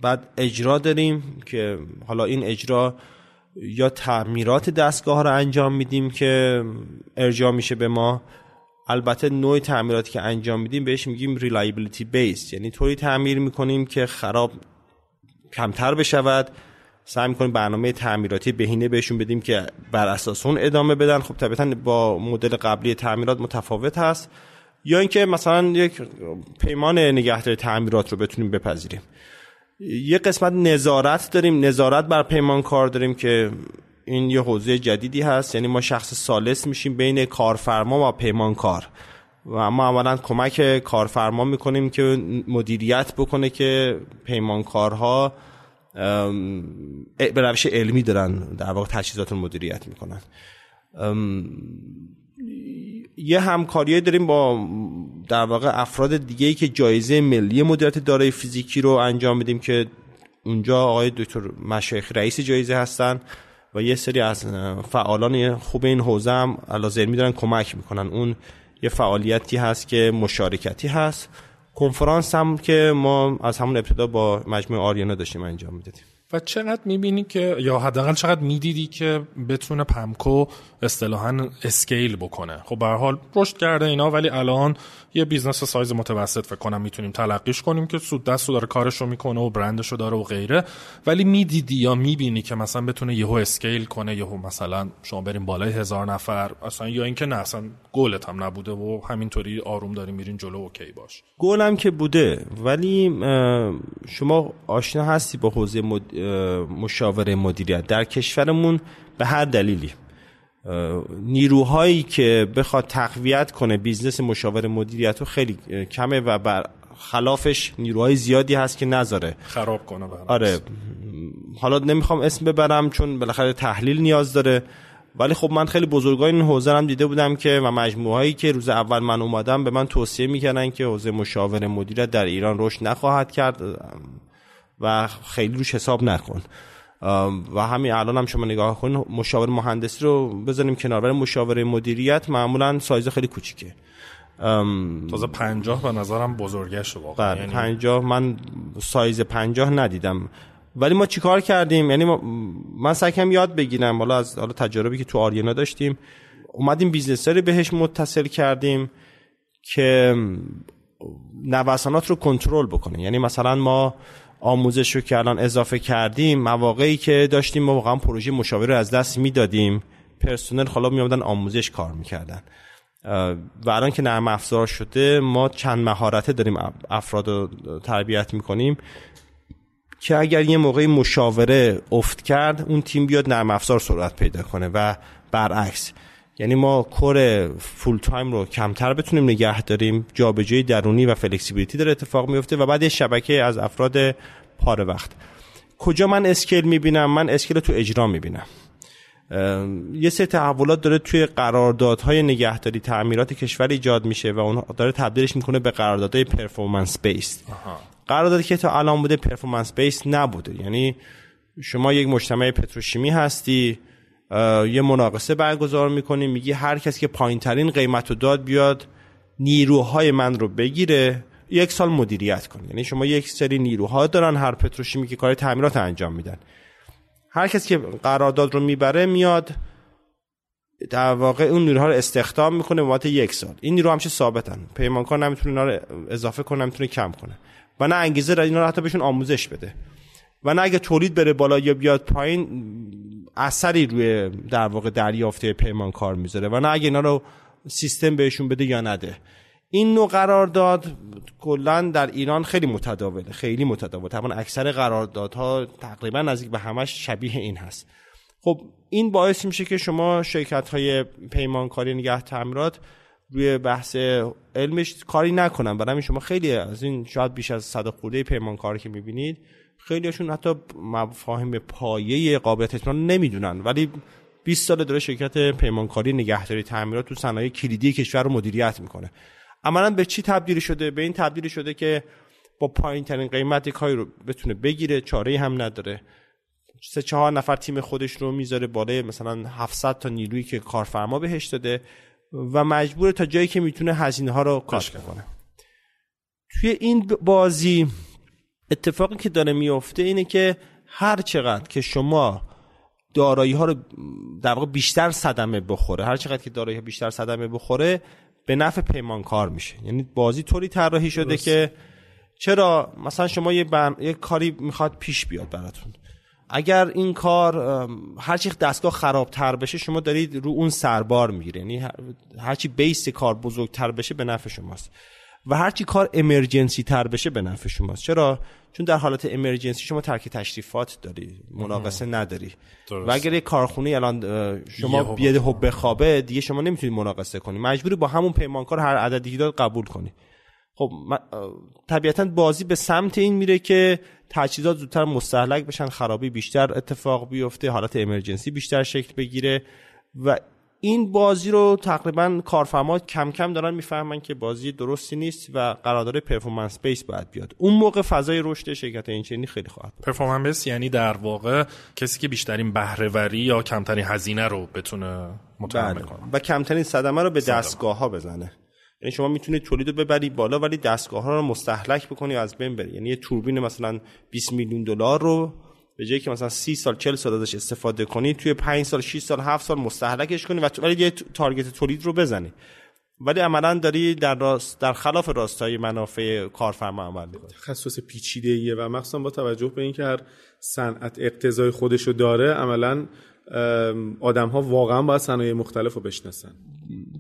بعد اجرا داریم که حالا این اجرا یا تعمیرات دستگاه رو انجام میدیم که ارجاع میشه به ما. البته نوع تعمیراتی که انجام میدیم بهش میگیم reliability based یعنی طوری تعمیر می‌کنیم که خراب کمتر بشود. سعی می‌کنیم برنامه تعمیراتی بهینه بهشون بدیم که بر اساس اون ادامه بدن. خب طبیعتا با مدل قبلی تعمیرات متفاوت هست. یا اینکه مثلا یک پیمان نگهداری تعمیرات رو بتونیم بپذیریم. یه قسمت نظارت داریم. نظارت بر پیمان کار داریم که این یه حوزه جدیدی هست. یعنی ما شخص سالس میشیم بین کارفرما و پیمانکار و ما اولا کمک کارفرما می‌کنیم که مدیریت بکنه که پیمانکارها به روش علمی دارن در واقع تجهیزات مدیریت می‌کنن. یه همکاری داریم با در واقع افراد دیگه ای که جایزه ملی مدیریت دارای فیزیکی رو انجام میدیم که اونجا آقای دکتر مشایخ رئیس جایزه هستن و یه سری از فعالان خوب این حوزه هم لازم میدارن کمک می‌کنن. اون یه فعالیتی هست که مشارکتی هست. کنفرانس هم که ما از همون ابتدا با مجموعه آریانا داشتیم انجام می‌دادیم. و چقدر می‌بینی که یا حداقل چقدر می‌دیدی که بتونه پمکو اصطلاحا scale بکنه؟ خب به حال رشد کرده اینا ولی الان یه business size متوسط فکر کنم می‌تونیم تلقیش کنیم که سودده‌ست داره کارشو می‌کنه و برندشو داره و غیره. ولی می‌دیدی یا می‌بینی که مثلا بتونه یهو scale کنه یهو مثلا شما بریم بالای هزار نفر اصلا یا اینکه نه اصلا گلت هم نبوده و همینطوری آروم داریم میرین جلو OK باش. گلم که بوده ولی شما آشنا هستی با حوزه مشاوره مدیریت. در کشورمون به هر دلیلی نیروهایی که بخواد تقویت کنه business مشاور مدیریت رو خیلی کمه و بر خلافش نیروهای زیادی هست که نذاره. خراب کنه آره. حالا نمی‌خوام اسم ببرم چون بالاخره تحلیل نیاز داره. ولی خب من خیلی بزرگای این حوزه هم دیده بودم که و مجموعه هایی که روز اول من اومدم به من توصیه می‌کردن که حوزه مشاور مدیریت در ایران رشد نخواهد کرد و خیلی روش حساب نکن. و همین الان هم شما نگاه کن مشاور مهندسی رو بزنیم کنار. برای مشاوره مدیریت معمولا سایز خیلی کوچیکه. تازه پنجاه به نظرم بزرگش واقعا. بله یعنی... پنجاه من سایز پنجاه ندیدم. ولی ما چیکار کردیم؟ یعنی ما... من سعی یاد بگیرم. حالا از حالا تجاربی که تو آریانا داشتیم. اومدیم business رو بهش متصل کردیم که نوسانات رو کنترل بکنه. یعنی مثلا ما آموزش رو که الان اضافه کردیم مواقعی که داشتیم ما واقعا پروژه مشاوره رو از دست می‌دادیم. پرسنل حالا میامدن آموزش کار می‌کردن. و الان که نرم افزار شده ما چند مهارته داریم افراد رو تربیت می‌کنیم که اگر یه موقعی مشاوره افت کرد اون تیم بیاد نرم افزار سرعت پیدا کنه و برعکس یعنی ما core full-time رو کمتر بتونیم نگه داریم جابجایی درونی و flexibility داره اتفاق میفته و بعد شبکه از افراد پاره وقت. کجا من scale می‌بینم؟ من scale تو اجرا می‌بینم. یه سری تحولات داره توی قراردادهای نگهداری تعمیرات کشور ایجاد میشه و اون داره تبدیلش می‌کنه به قراردادهای performance based قراردادی که تا الان بوده پرفورمنس بیس نبوده. یعنی شما یک مجتمع پتروشیمی هستی یه مناقصه برگزار می‌کنی میگی هر کسی که پایین ترین قیمت رو داد بیاد نیروهای من رو بگیره. یک سال مدیریت کنه یعنی شما یک سری نیروها دارن هر پتروشیمی که کار تعمیرات انجام میدن. هر کسی که قرارداد رو می‌بره میاد در واقع اون نیروها رو استخدام می‌کنه به یک سال. این نیرو همیشه ثابتن. پیمانکار نمی‌تونه اینا رو اضافه کنه نمی‌تونه کم کنه. و نه انگیزه اینا رو حتی بهشون آموزش بده. و نه اگه تولید بره بالا یا بیاد پایین اثری روی در واقع دریافته پیمانکار می‌ذاره و نه اگه اینا رو سیستم بهشون بده یا نده. این نوع قرارداد کلا در ایران خیلی متداوله خیلی متداول طبعا اکثر قراردادها تقریبا نزدیک به همش شبیه این هست. خب این باعث میشه که شما شرکت های پیمانکاری نگه تعمیرات روی بحث علمش کاری نکنن. برای شما خیلی از این شاید بیش از صد خورده پیمانکاری که می‌بینید خیلیشون حتی مفاهیم پایه قابلیت اطمینان نمی‌دونن. ولی 20 سال داره شرکت پیمانکاری نگهداری تعمیرات تو صنایع کلیدی کشور رو مدیریت می‌کنه. عملا به چی تبدیل شده؟ به این تبدیل شده که با پایین ترین قیمت کاری رو بتونه بگیره چاره هم نداره. سه چهار نفر تیم خودش رو می‌ذاره بالای مثلا 700 تا نیرویی که کارفرما بهش داده و مجبور تا جایی که می‌تونه هزینه ها رو کاش کنه توی این بازی اتفاقی که داره میفته اینه که هر چقدر که شما دارایی ها رو در واقع بیشتر صدمه بخوره هر چقدر که دارایی ها بیشتر صدمه بخوره به نفع پیمانکار میشه. یعنی بازی طوری طراحی شده که چرا مثلا شما یه, یه کاری می‌خواد پیش بیاد براتون. اگر این کار هرچی دستگاه خرابتر بشه شما دارید رو اون سربار می‌گیره یعنی هرچی بیس کار بزرگتر بشه به نفع شماست. و هرچی کار امرجنسی تر بشه به نفع شماست. چرا؟ چون در حالت امرجنسی شما ترک تشریفات داری مناقصه نداری. درست. و اگر یک کارخونه الان شما بیاد حب بخوابه دیگه شما نمی‌تونید مناقصه کنی. مجبوری با همون پیمانکار هر عددی داد قبول کنی. خب طبیعتا بازی به سمت این میره که تجهیزات زودتر مستحلک بشن خرابی بیشتر اتفاق بیفته حالت امرجنسی بیشتر شکل بگیره و این بازی رو تقریبا کارفرما کم کم دارن می‌فهمن که بازی درستی نیست و قرارداد پرفورمنس بیس باید بیاد. اون موقع فضای رشد شرکت اینچنینی خیلی خواهد پرفورمنس بیس یعنی در واقع کسی که بیشترین بهره یا کمترین هزینه رو بتونه متحمل بله. کنه و کمترین صدمه رو به دستگاه ها بزنه. یعنی شما می‌تونید تولید رو ببری بالا ولی دستگاه ها رو مستحلک بکنی و از بین بری. یعنی یه توربین مثلا 20 میلیون دلار رو به جایی که مثلا 30 سال 40 سال ازش استفاده کنی توی 5 سال 6 سال 7 سال مستهلکش کنی و ولی یه تارگت تولید رو بزنی. ولی عملا داری در راست در خلاف راستای منافع کارفرما عمل می‌کنی. تخصص پیچیده ایه و مخصوصا با توجه به اینکه هر صنعت اقتضای خودشو داره عملا آدم ها واقعا باید صنایع مختلف رو بشناسن.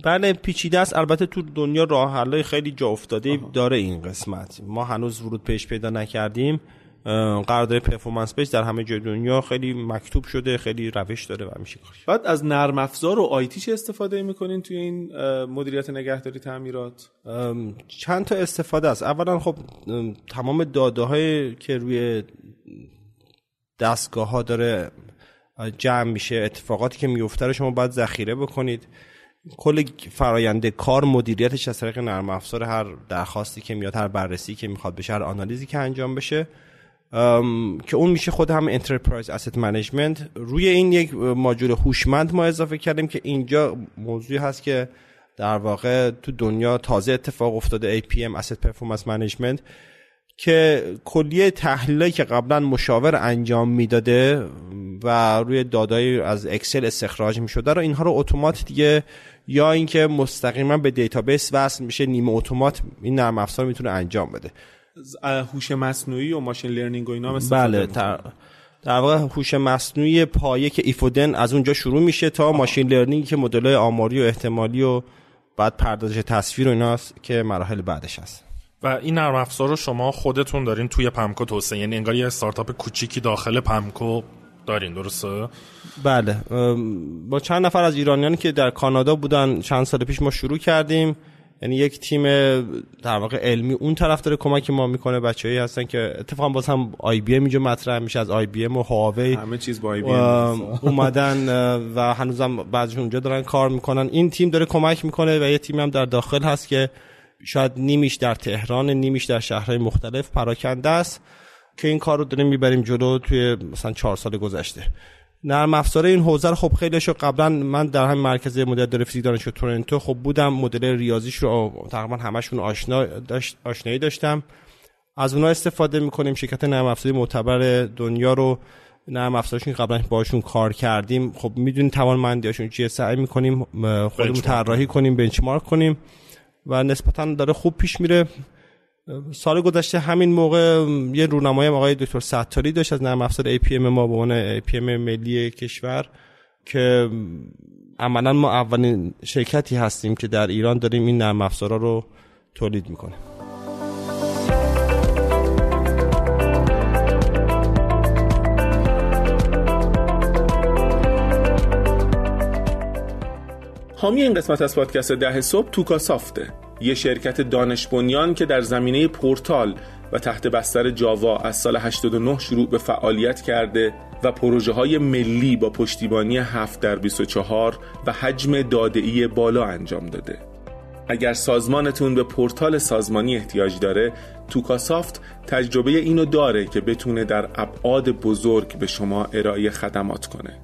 بله پیچیده است. البته تو دنیا راه حلای خیلی جا افتاده داره این قسمت. ما هنوز ورود پیش پیدا نکردیم. قرارداد پرفورمنس بیس در همه جای دنیا خیلی مکتوب شده خیلی روش داره و میشه بعد از نرم افزار و آیتی چه استفاده می‌کنین توی این مدیریت نگهداری تعمیرات؟ چند تا استفاده است. اولا خب تمام داده های که روی دستگاه ها داره جمع میشه اتفاقاتی که میفته رو شما باید ذخیره بکنید. کل فرآیند کار مدیریتش از طریق نرم افزار هر درخواستی که میاد هر بررسی که می‌خواد بشه هر آنالیزی که انجام بشه. که اون میشه خود هم enterprise asset management روی این یک ماژول هوشمند ما اضافه کردیم که اینجا موضوعی هست که در واقع تو دنیا تازه اتفاق افتاده APM Asset Performance Management که کلیه تحلیلی که قبلا مشاور انجام می‌داده و روی داده‌هایی از اکسل استخراج می‌شده رو اینها رو اتومات دیگه یا اینکه مستقیما به database وصل میشه نیمه اتومات این نرم افزار می‌تونه انجام بده. هوش مصنوعی و machine learning و اینا بله در, در واقع هوش مصنوعی پایه که if و then از اونجا شروع میشه تا machine learning که مدل آماری و احتمالی و بعد پردازش تصویر و ایناست که مراحل بعدش هست. و این نرم افزار رو شما خودتون دارین توی پمکو توسعه یعنی انگار یه استارتاپ کوچیکی داخل پمکو دارین درسته؟ بله با چند نفر از ایرانیانی که در کانادا بودن چند سال پیش ما شروع کردیم. یعنی یک تیم در واقع علمی اون طرف داره کمک ما می‌کنه بچه‌ای هستن که اتفاقا باز هم IBM اینجا مطرح میشه از IBM و هواوی همه چیز با IBM اومدن و هنوزم بعضیشون اونجا دارن کار می‌کنن. این تیم داره کمک می‌کنه و یه تیم هم در داخل هست که شاید نیمیش در تهران نیمیش در شهرهای مختلف پراکنده است که این کار رو داریم می‌بریم جلو توی مثلا چهار سال گذشته. نرم افزار این حوزه رو خب خیلی شو قبلا من در همین مرکز مدل فیزیک دانشگاه تورنتو خب بودم. مدل ریاضیش رو تقریبا همشون آشنا داشت آشنایی داشتم. از اونها استفاده می‌کنیم. شرکت نرم افزاری معتبر دنیا رو نرم افزارشون قبلا باشون کار کردیم. خب می‌دونیم توانمندیاشون چیه؟ سعی می‌کنیم خودمون طراحی کنیم بنچمارک کنیم و نسبتا داره خوب پیش میره. سال گذشته همین موقع یه رونمایی آقای دکتر ستاری داشت از نرم افزار APM ما به عنوان APM ملی کشور که عملا ما اولین شرکتی هستیم که در ایران داریم این نرم افزارا رو تولید می‌کنیم. حامی این قسمت از پادکست ده صبح توکا سافته یه شرکت دانش بنیان که در زمینه پورتال و تحت بستر جاوا از سال 89 شروع به فعالیت کرده و پروژه های ملی با پشتیبانی 7 در 24 و حجم داده‌ای بالا انجام داده. اگر سازمانتون به پورتال سازمانی احتیاج داره توکاسافت تجربه اینو داره که بتونه در ابعاد بزرگ به شما ارائه خدمات کنه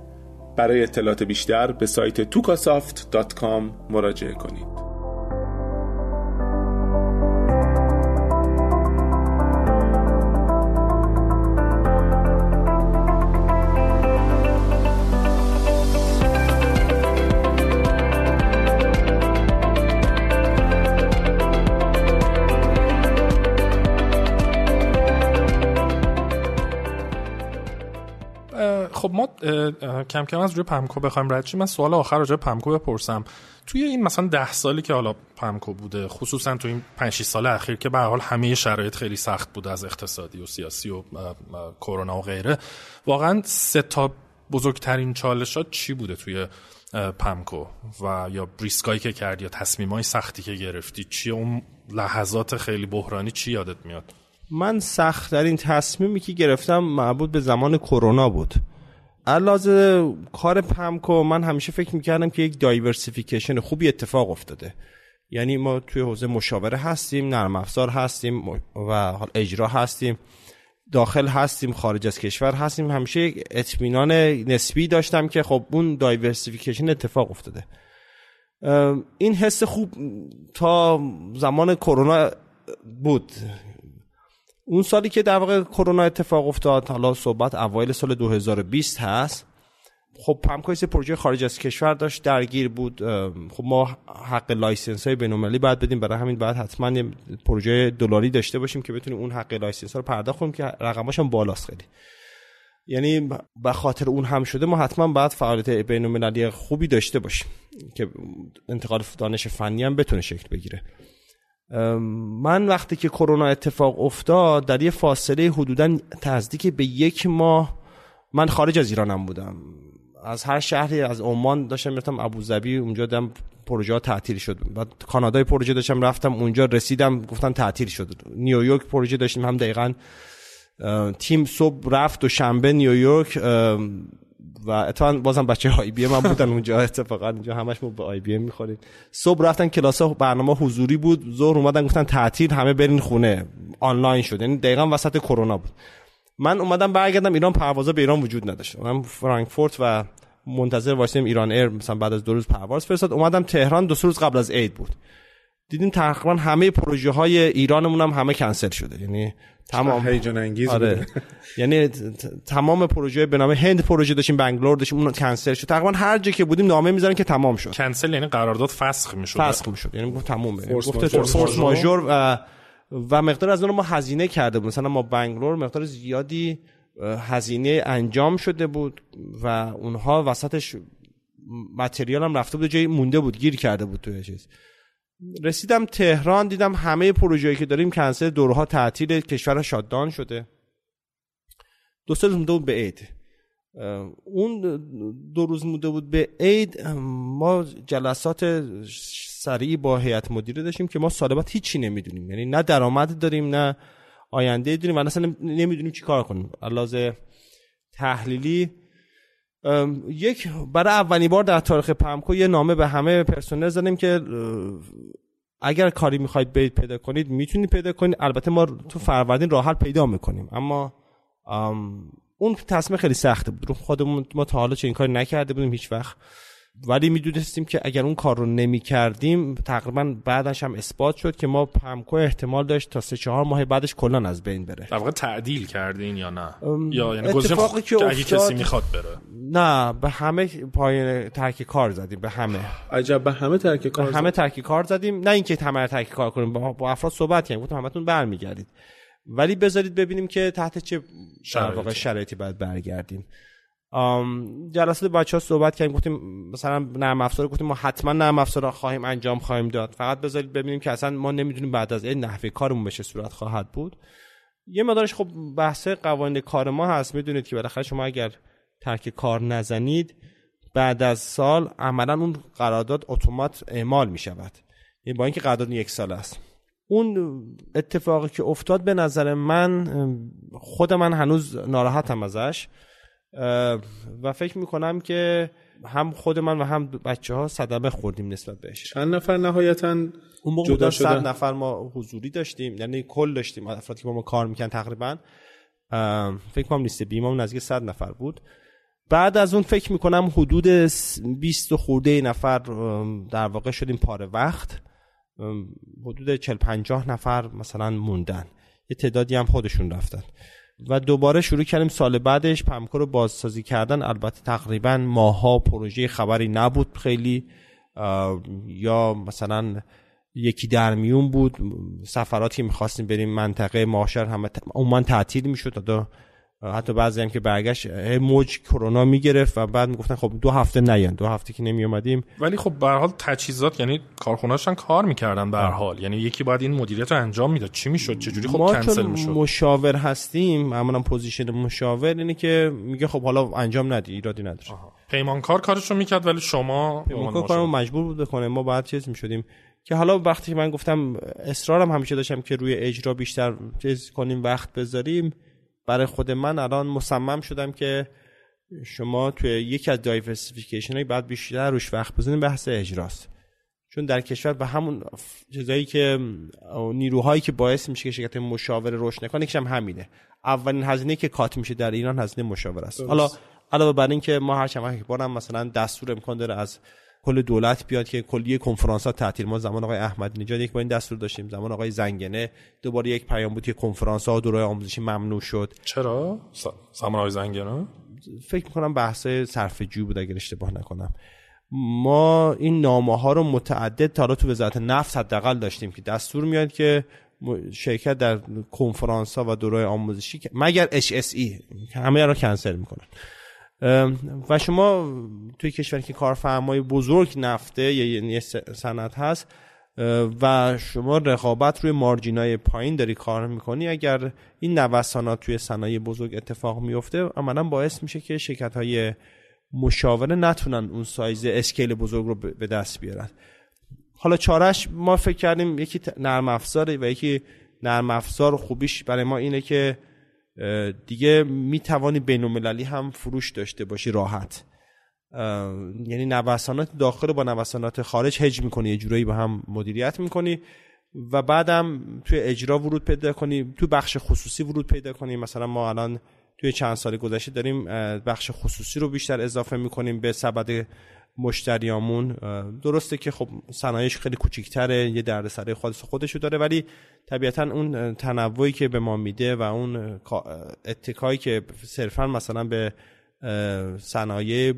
برای اطلاعات بیشتر به سایت tukasoft.com مراجعه کنید کم کم از روی پمکو بخوایم رد من سوال آخر راجع پمکو بپرسم. توی این مثلا ده سالی که حالا پمکو بوده خصوصا تو این 5 سال اخیر که به حال همه شرایط خیلی سخت بوده از اقتصادی و سیاسی و کرونا و غیره واقعا سه تا بزرگترین چالشات چی بوده توی پمکو؟ و یا بریسکایی که کردی یا تصمیمای سختی که گرفتی چی اون لحظات خیلی بحرانی چی یادت میاد؟ من سخت این تصمیمی که گرفتم مربوط به زمان کرونا بود. علاوه کار پمکو من همیشه فکر می‌کردم که یک diversification خوبی اتفاق افتاده. یعنی ما توی حوزه مشاوره هستیم نرم افزار هستیم و اجرا هستیم داخل هستیم خارج از کشور هستیم. همیشه یک اطمینان نسبی داشتم که خب اون diversification اتفاق افتاده. این حس خوب تا زمان کرونا بود. اون سالی که در واقع کرونا اتفاق افتاد حالا صحبت اوایل سال 2020 هست. خب پمکو یه پروژه خارج از کشور داشت درگیر بود. خب ما حق license های بین‌المللی باید بدیم. برای همین باید حتما یه پروژه دلاری داشته باشیم که بتونیم اون حق license ها رو پرداخت کنیم که رقماش هم بالاست خیلی. یعنی به خاطر اون هم شده ما حتما باید فعالیت بین‌المللی خوبی داشته باشیم که انتقال دانش فنی هم بتونه شکل بگیره. من وقتی که کرونا اتفاق افتاد در یه فاصله حدودا نزدیک به یک ماه من خارج از ایرانم بودم. از هر شهری از عمان داشتم می‌رفتم ابوظبی اونجا دم پروژه تعطیل شد. بعد کانادای پروژه داشتم رفتم اونجا رسیدم گفتن تعطیل شد. نیویورک پروژه داشتیم هم دقیقا تیم صبح رفت و شنبه نیویورک و اتفاقا بازم بچه آی بی من بودن اونجا اتفاقا اونجا همش ما به آی بی می‌خوریم. صبح رفتن کلاس برنامه حضوری بود ظهر اومدن گفتن تعطیل همه برین خونه. آنلاین شد. یعنی دقیقا وسط کرونا بود. من اومدم برگردم ایران پروازا به ایران وجود نداشت. من فرانکفورت و منتظر وایسادیم ایران ایر مثلا بعد از دو روز پرواز فرستاد. اومدم تهران دو روز قبل از عید بود. دیدیم تقریبا همه پروژه های ایرانمون هم همه کنسل شده. یعنی تمام. هیجان انگیز آره. یعنی تمام پروژه به نام هند پروژه داشتیم بنگلور داشتیم اون کنسل شد. تقریبا هر جا که بودیم نامه می‌ذارن که تمام شد. کنسل یعنی قرارداد فسخ می‌شد. فسخ می‌شد. یعنی گفت تمومه گفت فورس ماژور و و مقدار از اون ما هزینه کرده بود. مثلا ما بنگلور مقدار زیادی هزینه انجام شده بود و اونها وسطش متریال هم رفته بود جایی مونده بود گیر کرده بود توی چیز. رسیدم تهران دیدم همه پروژه‌ای که داریم کنسل دورها تعطیل کشور شادان شده. دو سال مونده بود به عید. اون دو روز مونده بود به عید ما جلسات سریعی با هیئت مدیره داشتیم که ما سال بعد هیچی نمی‌دونیم. یعنی نه درآمد داریم نه آینده داریم و اصلا نمی‌دونیم چی کار کنیم. علاوه تحلیلی یک برای اولین بار در تاریخ پمکو یه نامه به همه پرسنل زدیم که اگر کاری می‌خواید برید پیدا کنید می‌تونید پیدا کنید. البته ما تو فروردین راحت پیدا می‌کنیم. اما اون تصمیم خیلی سخته بود. خودمون ما تا حالا چه این کاری نکرده بودیم هیچ وقت. ولی می‌دونستیم که اگر اون کار رو نمی کردیم تقریبا بعدش هم اثبات شد که ما پمکو احتمال داشت تا سه چهار ماه بعدش کلا از بین بره. در واقع تعدیل کردین یا نه؟ یا یعنی اتفاقی که اگه کسی می‌خواد بره. نه به همه پای ترک کار زدیم به همه. عجب به همه ترک کار همه ترک کار زدیم. نه اینکه همه ترک کار کنیم با, با افراد صحبت کردیم گفتم همتون برمیگردید. ولی بذارید ببینیم که تحت چه شرایطی, شرایطی باید برگردیم. جلسات بچه ها صحبت کردیم گفتیم مثلا نرم افزار گفتیم ما حتما نرم افزار خواهیم انجام خواهیم داد. فقط بذارید ببینیم که اصلا ما نمی‌دونیم بعد از این نحوه کارمون بشه صورت خواهد بود. یه مدارش خب بحث قوانین کار ما هست. می‌دونید که بالاخره شما اگر ترک کار نزنید بعد از سال عملا اون قرارداد اتومات اعمال می شود یعنی با اینکه قرارداد یک سال است. اون اتفاقی که افتاد به نظر من خود من هنوز ناراحتم ازش. و فکر می‌کنم که هم خود من و هم بچه ها صدمه خوردیم نسبت بهش. چند نفر نهایتا اون موقع جدا صد نفر ما حضوری داشتیم یعنی کل داشتیم. افرادی که ما, ما کار میکن تقریبا فکر کنم لیست بیمه نزدیک صد نفر بود. بعد از اون فکر می‌کنم حدود 20 خورده نفر در واقع شدیم پاره وقت. حدود 40 50 نفر مثلا موندن. یه تعدادی هم خودشون رفتن. و دوباره شروع کردیم سال بعدش پمکو رو بازسازی کردن. البته تقریبا ماها پروژه خبری نبود خیلی یا مثلا یکی در میون بود. سفراتی می‌خواستیم بریم منطقه ماشر همه عموما تعطیل می‌شد. تا حتی بعضی هم که برگشت موج کرونا می‌گرفت و بعد می‌گفتن خب دو هفته نیان دو هفته که نمی اومدیم ولی خب به حال تجهیزات یعنی کارخونه‌هاشون کار می‌کردن به حال. یعنی یکی باید این مدیریت رو انجام می‌داد. چی می‌شد؟ چه جوری خب ما کنسل می‌شد؟ مشاور هستیم معمولا پوزیشن مشاور اینه که میگه خب حالا انجام ندی ایرادی نداره. پیمانکار کارشو می‌کرد ولی شما پیمانکار کارو مجبور بود بکنه. ما بعد چیز می‌شدیم. که حالا وقتی من گفتم اصرارم همیشه داشتم که روی اجرا بیشتر چیز کنیم وقت بذاریم برای خود من الان مصمم شدم که شما توی یکی از دایورسیفیکیشن های بعد بیشتر روش وقت بزنیم بحث اجراست. چون در کشور به همون چیزایی که نیروهایی که باعث میشه که شرکت مشاور رشد نکنه یکیش هم همینه. اولین هزینه که کات میشه در ایران هزینه مشاور است. حالا علاوه بر اینکه ما هر چند بارم مثلا دستور امکان داره از کل دولت بیاد که کلیه کنفرانس ها تعطیل. ما زمان آقای احمد نژاد یک با این دستور داشتیم. زمان آقای زنگنه دوباره یک پیام بود که کنفرانس ها و دوره آموزشی ممنوع شد. چرا؟ زمان آقای زنگنه؟ فکر می‌کنم بحث صرف جو بود اگر اشتباه نکنم. ما این نامه ها رو متعدد تا تو وزارت نفت حداقل داشتیم که دستور میاد که شرکت در کنفرانس ها و دوره آموزشی مگر HSE همه را کنسل می‌کنن. و شما توی کشوری که کارفرمای بزرگ نفته یا یعنی صنعت هست و شما رقابت روی مارجینای پایین داری کار می‌کنی اگر این نوسانات توی صنایع بزرگ اتفاق میفته عملا باعث میشه که شرکت های مشاوره نتونن اون سایز اسکیل بزرگ رو به دست بیارن. حالا چارش ما فکر کردیم یکی نرم افزاره و یکی نرم افزار خوبیش برای ما اینه که دیگه می‌توانی بین هم فروش داشته باشی راحت. یعنی نوسانات داخل با نوسانات خارج هج می‌کنی یه جورایی با هم مدیریت می‌کنی و بعدم توی اجرا ورود پیدا کنی تو بخش خصوصی ورود پیدا کنی. مثلا ما الان توی چند سال گذشته داریم بخش خصوصی رو بیشتر اضافه می‌کنیم به سبد مشتریامون. درسته که خب صنایعش خیلی کوچیک‌تره یه دردسر خودش خودشو داره ولی طبیعتا اون تنوعی که به ما میده و اون اتکایی که صرفا مثلا به صنایع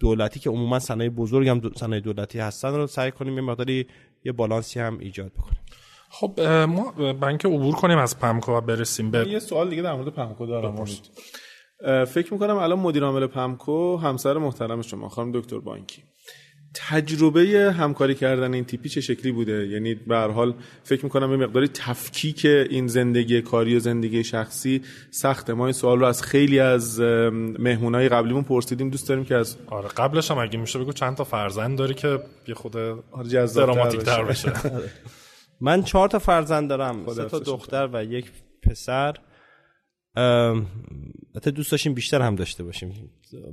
دولتی که عموما صنایع بزرگ هم صنایع دولتی هستن رو سعی کنیم یه مقداری یه بالانسی هم ایجاد بکنیم. خب ما بنک عبور کنیم از پمکو و برسیم به یه سوال دیگه در مورد پمکو دارم فکر می‌کنم الان مدیر عامل پمکو همسر محترم شما خانم دکتر بانکی. تجربه همکاری کردن این تیپی چه شکلی بوده؟ یعنی به هر حال فکر می‌کنم یه مقداری تفکیک این زندگی کاری و زندگی شخصی سخته. ما این سوال رو از خیلی از مهمونای قبلیمون پرسیدیم. دوست داریم که از آره قبلش هم اگه میشه بگو چند تا فرزند داری که یه خود آره، دراماتیک تر بشه. من چهار تا فرزند دارم. سه تا دختر و یک پسر. البته دوست داشتیم بیشتر هم داشته باشیم.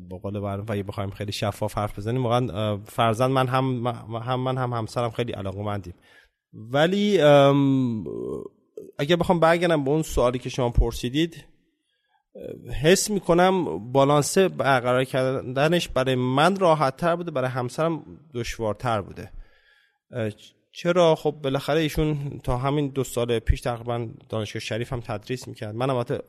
با قول و اگه بخوایم خیلی شفاف حرف بزنیم واقعا فرزند من هم هم من هم همسرم خیلی علاقمندیم. ولی اگه بخوام برگردم به اون سوالی که شما پرسیدید حس می‌کنم بالانس برقرار کردنش برای من راحت تر بوده برای همسرم دشوارتر بوده. چرا؟ خب بالاخره ایشون تا همین دو سال پیش تقریبا دانشگاه شریف هم تدریس می‌کرد. من البته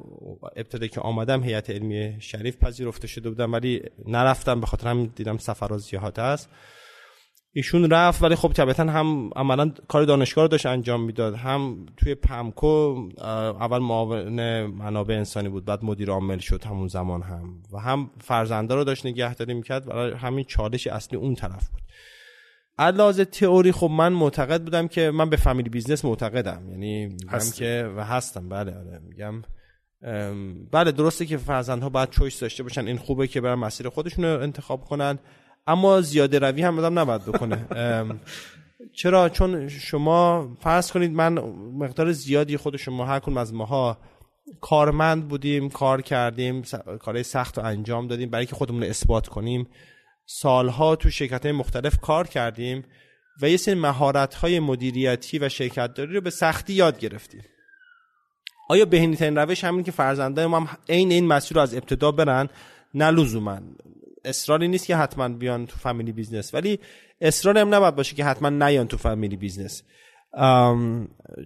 ابتدا که آمدم هیئت علمی شریف پذیرفته شده بودم ولی نرفتم به خاطر هم دیدم سفر زیاد است. ایشون رفت ولی خب طبیعتا هم عملا کار دانشگاه رو داشت انجام می‌داد. هم توی پمکو اول معاون منابع انسانی بود بعد مدیر عامل شد همون زمان هم. و هم فرزنده رو داشت نگهداری می‌کرد برای همین چالش اصلی اون طرف بود. علاوه تئوری خب من معتقد بودم که من به family business معتقدم. یعنی میگم که و هستم. بله آره میگم. بله درسته که فرزندها باید choice داشته باشن. این خوبه که برن مسیر خودشون رو انتخاب کنن. اما زیاده روی هم آدم نباید بکنه. چرا؟ چون شما فرض کنید من مقدار زیادی خود شما هر کنم از ماها کارمند بودیم کار کردیم کارهای سخت رو انجام دادیم برای که خودمون رو اثبات کنیم. سالها تو شرکت های مختلف کار کردیم و یه سری مهارت های مدیریتی و شرکت داری رو به سختی یاد گرفتیم. آیا بهینی ترین روش همین که فرزندان ما هم عین این مسیر رو از ابتدا برن؟ نه لزوما. اصراری نیست که حتما بیان تو family business ولی اصرار هم نباید باشه که حتما نیان تو family business.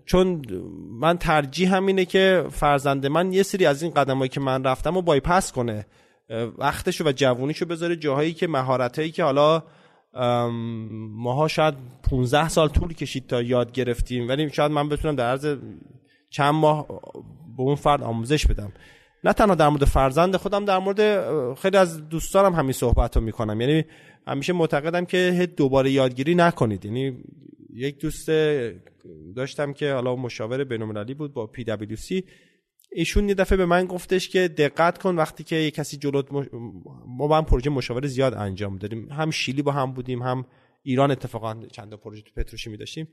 چون من ترجیح هم اینه که فرزند من یه سری از این قدمایی که من رفتم رو بایپس کنه. وقتشو و جوونیشو بذاره جاهایی که مهارتایی که حالا ماها شاید 15 سال طول کشید تا یاد گرفتیم. ولی شاید من بتونم در عرض چند ماه به اون فرد آموزش بدم. نه تنها در مورد فرزند خودم در مورد خیلی از دوستانم همین صحبت رو می‌کنم. یعنی همیشه معتقدم که دوباره یادگیری نکنید. یعنی یک دوست داشتم که حالا مشاور بین‌المللی بود با PwC ایشون یه دفعه به من گفتش که دقت کن وقتی که یه کسی جلوت ما با هم پروژه مشاوره زیاد انجام دادیم. هم شیلی با هم بودیم هم ایران اتفاقا چند پروژه تو پتروشیمی داشتیم.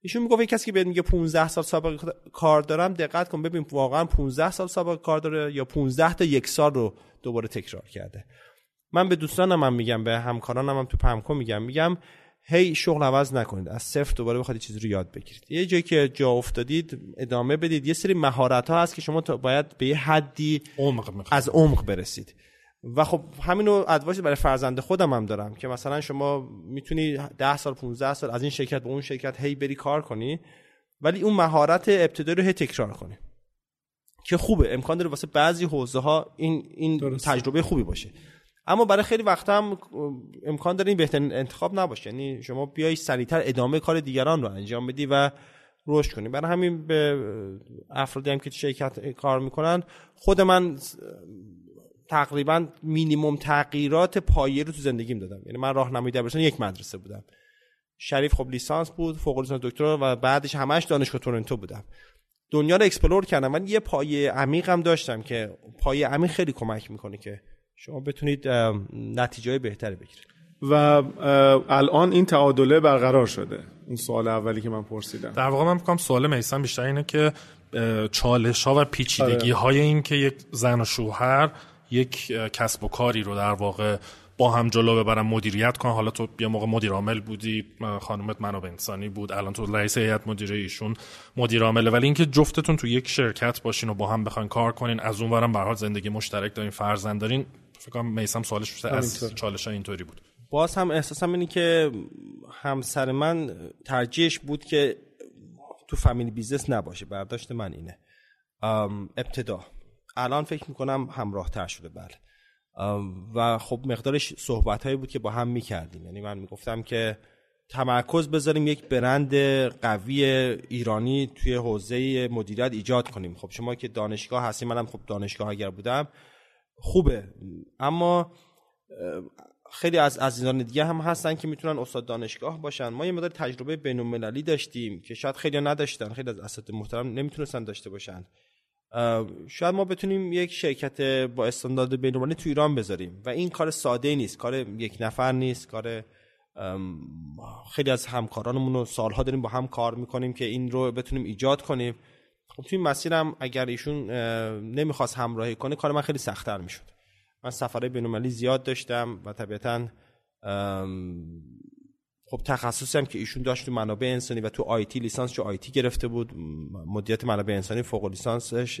ایشون می‌گفت یه کسی که بهت میگه 15 سال سابقه کار دارم دقت کن ببین واقعا 15 سال سابقه کار داره یا 15 تا یک سال رو دوباره تکرار کرده. من به دوستانم هم میگم به همکارانم هم تو پمکو میگم. میگم هی شغل عوض نکنید. از صفر دوباره بخواید چیزی رو یاد بگیرید. یه جایی که جا افتادید ادامه بدید. یه سری مهارت ها هست که شما باید به یه حدی عمق از عمق برسید. و خب همین رو ادوایس برای فرزند خودم هم دارم که مثلا شما می‌تونی 10 سال 15 سال از این شرکت به اون شرکت هی بری کار کنی ولی اون مهارت ابتدایی رو هی تکرار کنی. که خوبه. امکان داره واسه بعضی حوزه ها این این تجربه خوبی باشه. اما برای خیلی وقت هم امکان داره این بهترین انتخاب نباشه. یعنی شما بیای سریعتر ادامه کار دیگران رو انجام بدی و رشد کنی. برای همین به افرادی هم که شرکت کار می‌کنن خود من تقریبا مینیمم تغییرات پایه رو تو زندگیم دادم. یعنی من راهنمای دبیرستان یک مدرسه بودم. شریف خب لیسانس بود فوق لیسانس دکتر و بعدش همش دانشگاه تورنتو بودم. دنیا رو explore کردم من یه پایه عمیقم داشتم که پایه عمیق خیلی کمک می‌کنه که شما بتونید نتیجه بهتری بگیرید. و الان این تعادله برقرار شده. اون سوال اولی که من پرسیدم. در واقع من میگم سوال میثم بیشتر اینه که چالش ها و پیچیدگی های این که یک زن و شوهر یک کسب و کاری رو در واقع با هم جلو ببرن مدیریت کن حالا تو یه موقع مدیر عامل بودی خانومت منابع انسانی بود. الان تو رئیس هیئت مدیره ایشون مدیر عامله. ولی اینکه جفتتون تو یک شرکت باشین و با هم بخواین کار کنین از اون به حال زندگی مشترک دارین فرزند دارین فکر کنم میسم سوالش از چالش اینطوری بود. باز هم احساسم اینه که همسر من ترجیحش بود که تو family business نباشه برداشت من اینه. ابتدا. الان فکر می‌کنم همراه تر شده بله. و خب مقدارش صحبت هایی بود که با هم می‌کردیم. یعنی من می‌گفتم که تمرکز بذاریم یک برند قوی ایرانی توی حوزه مدیریت ایجاد کنیم. خب شما که دانشگاه هستیم منم خب دانشگاه اگر بودم خوبه. اما خیلی از عزیزان دیگه هم هستن که می‌تونن استاد دانشگاه باشن. ما یه مدار تجربه بین داشتیم که شاید خیلی نداشتن. خیلی از اساتید محترم نمی‌تونستن داشته باشن. شاید ما بتونیم یک شرکت با استاندارد بین المللی تو ایران بذاریم. و این کار ساده نیست. کار یک نفر نیست. کار خیلی از همکارانمون رو سالها داریم با هم کار می‌کنیم که این رو بتونیم ایجاد کنیم. خب توی مسیرم اگر ایشون نمی‌خواست همراهی کنه کار من خیلی سختتر می‌شد. من سفرهای بینالمللی زیاد داشتم و طبیعتا خب تخصصی هم که ایشون داشت تو منابع انسانی و تو آیتی لیسانس جو آیتی گرفته بود مدیریت منابع انسانی فوق لیسانسش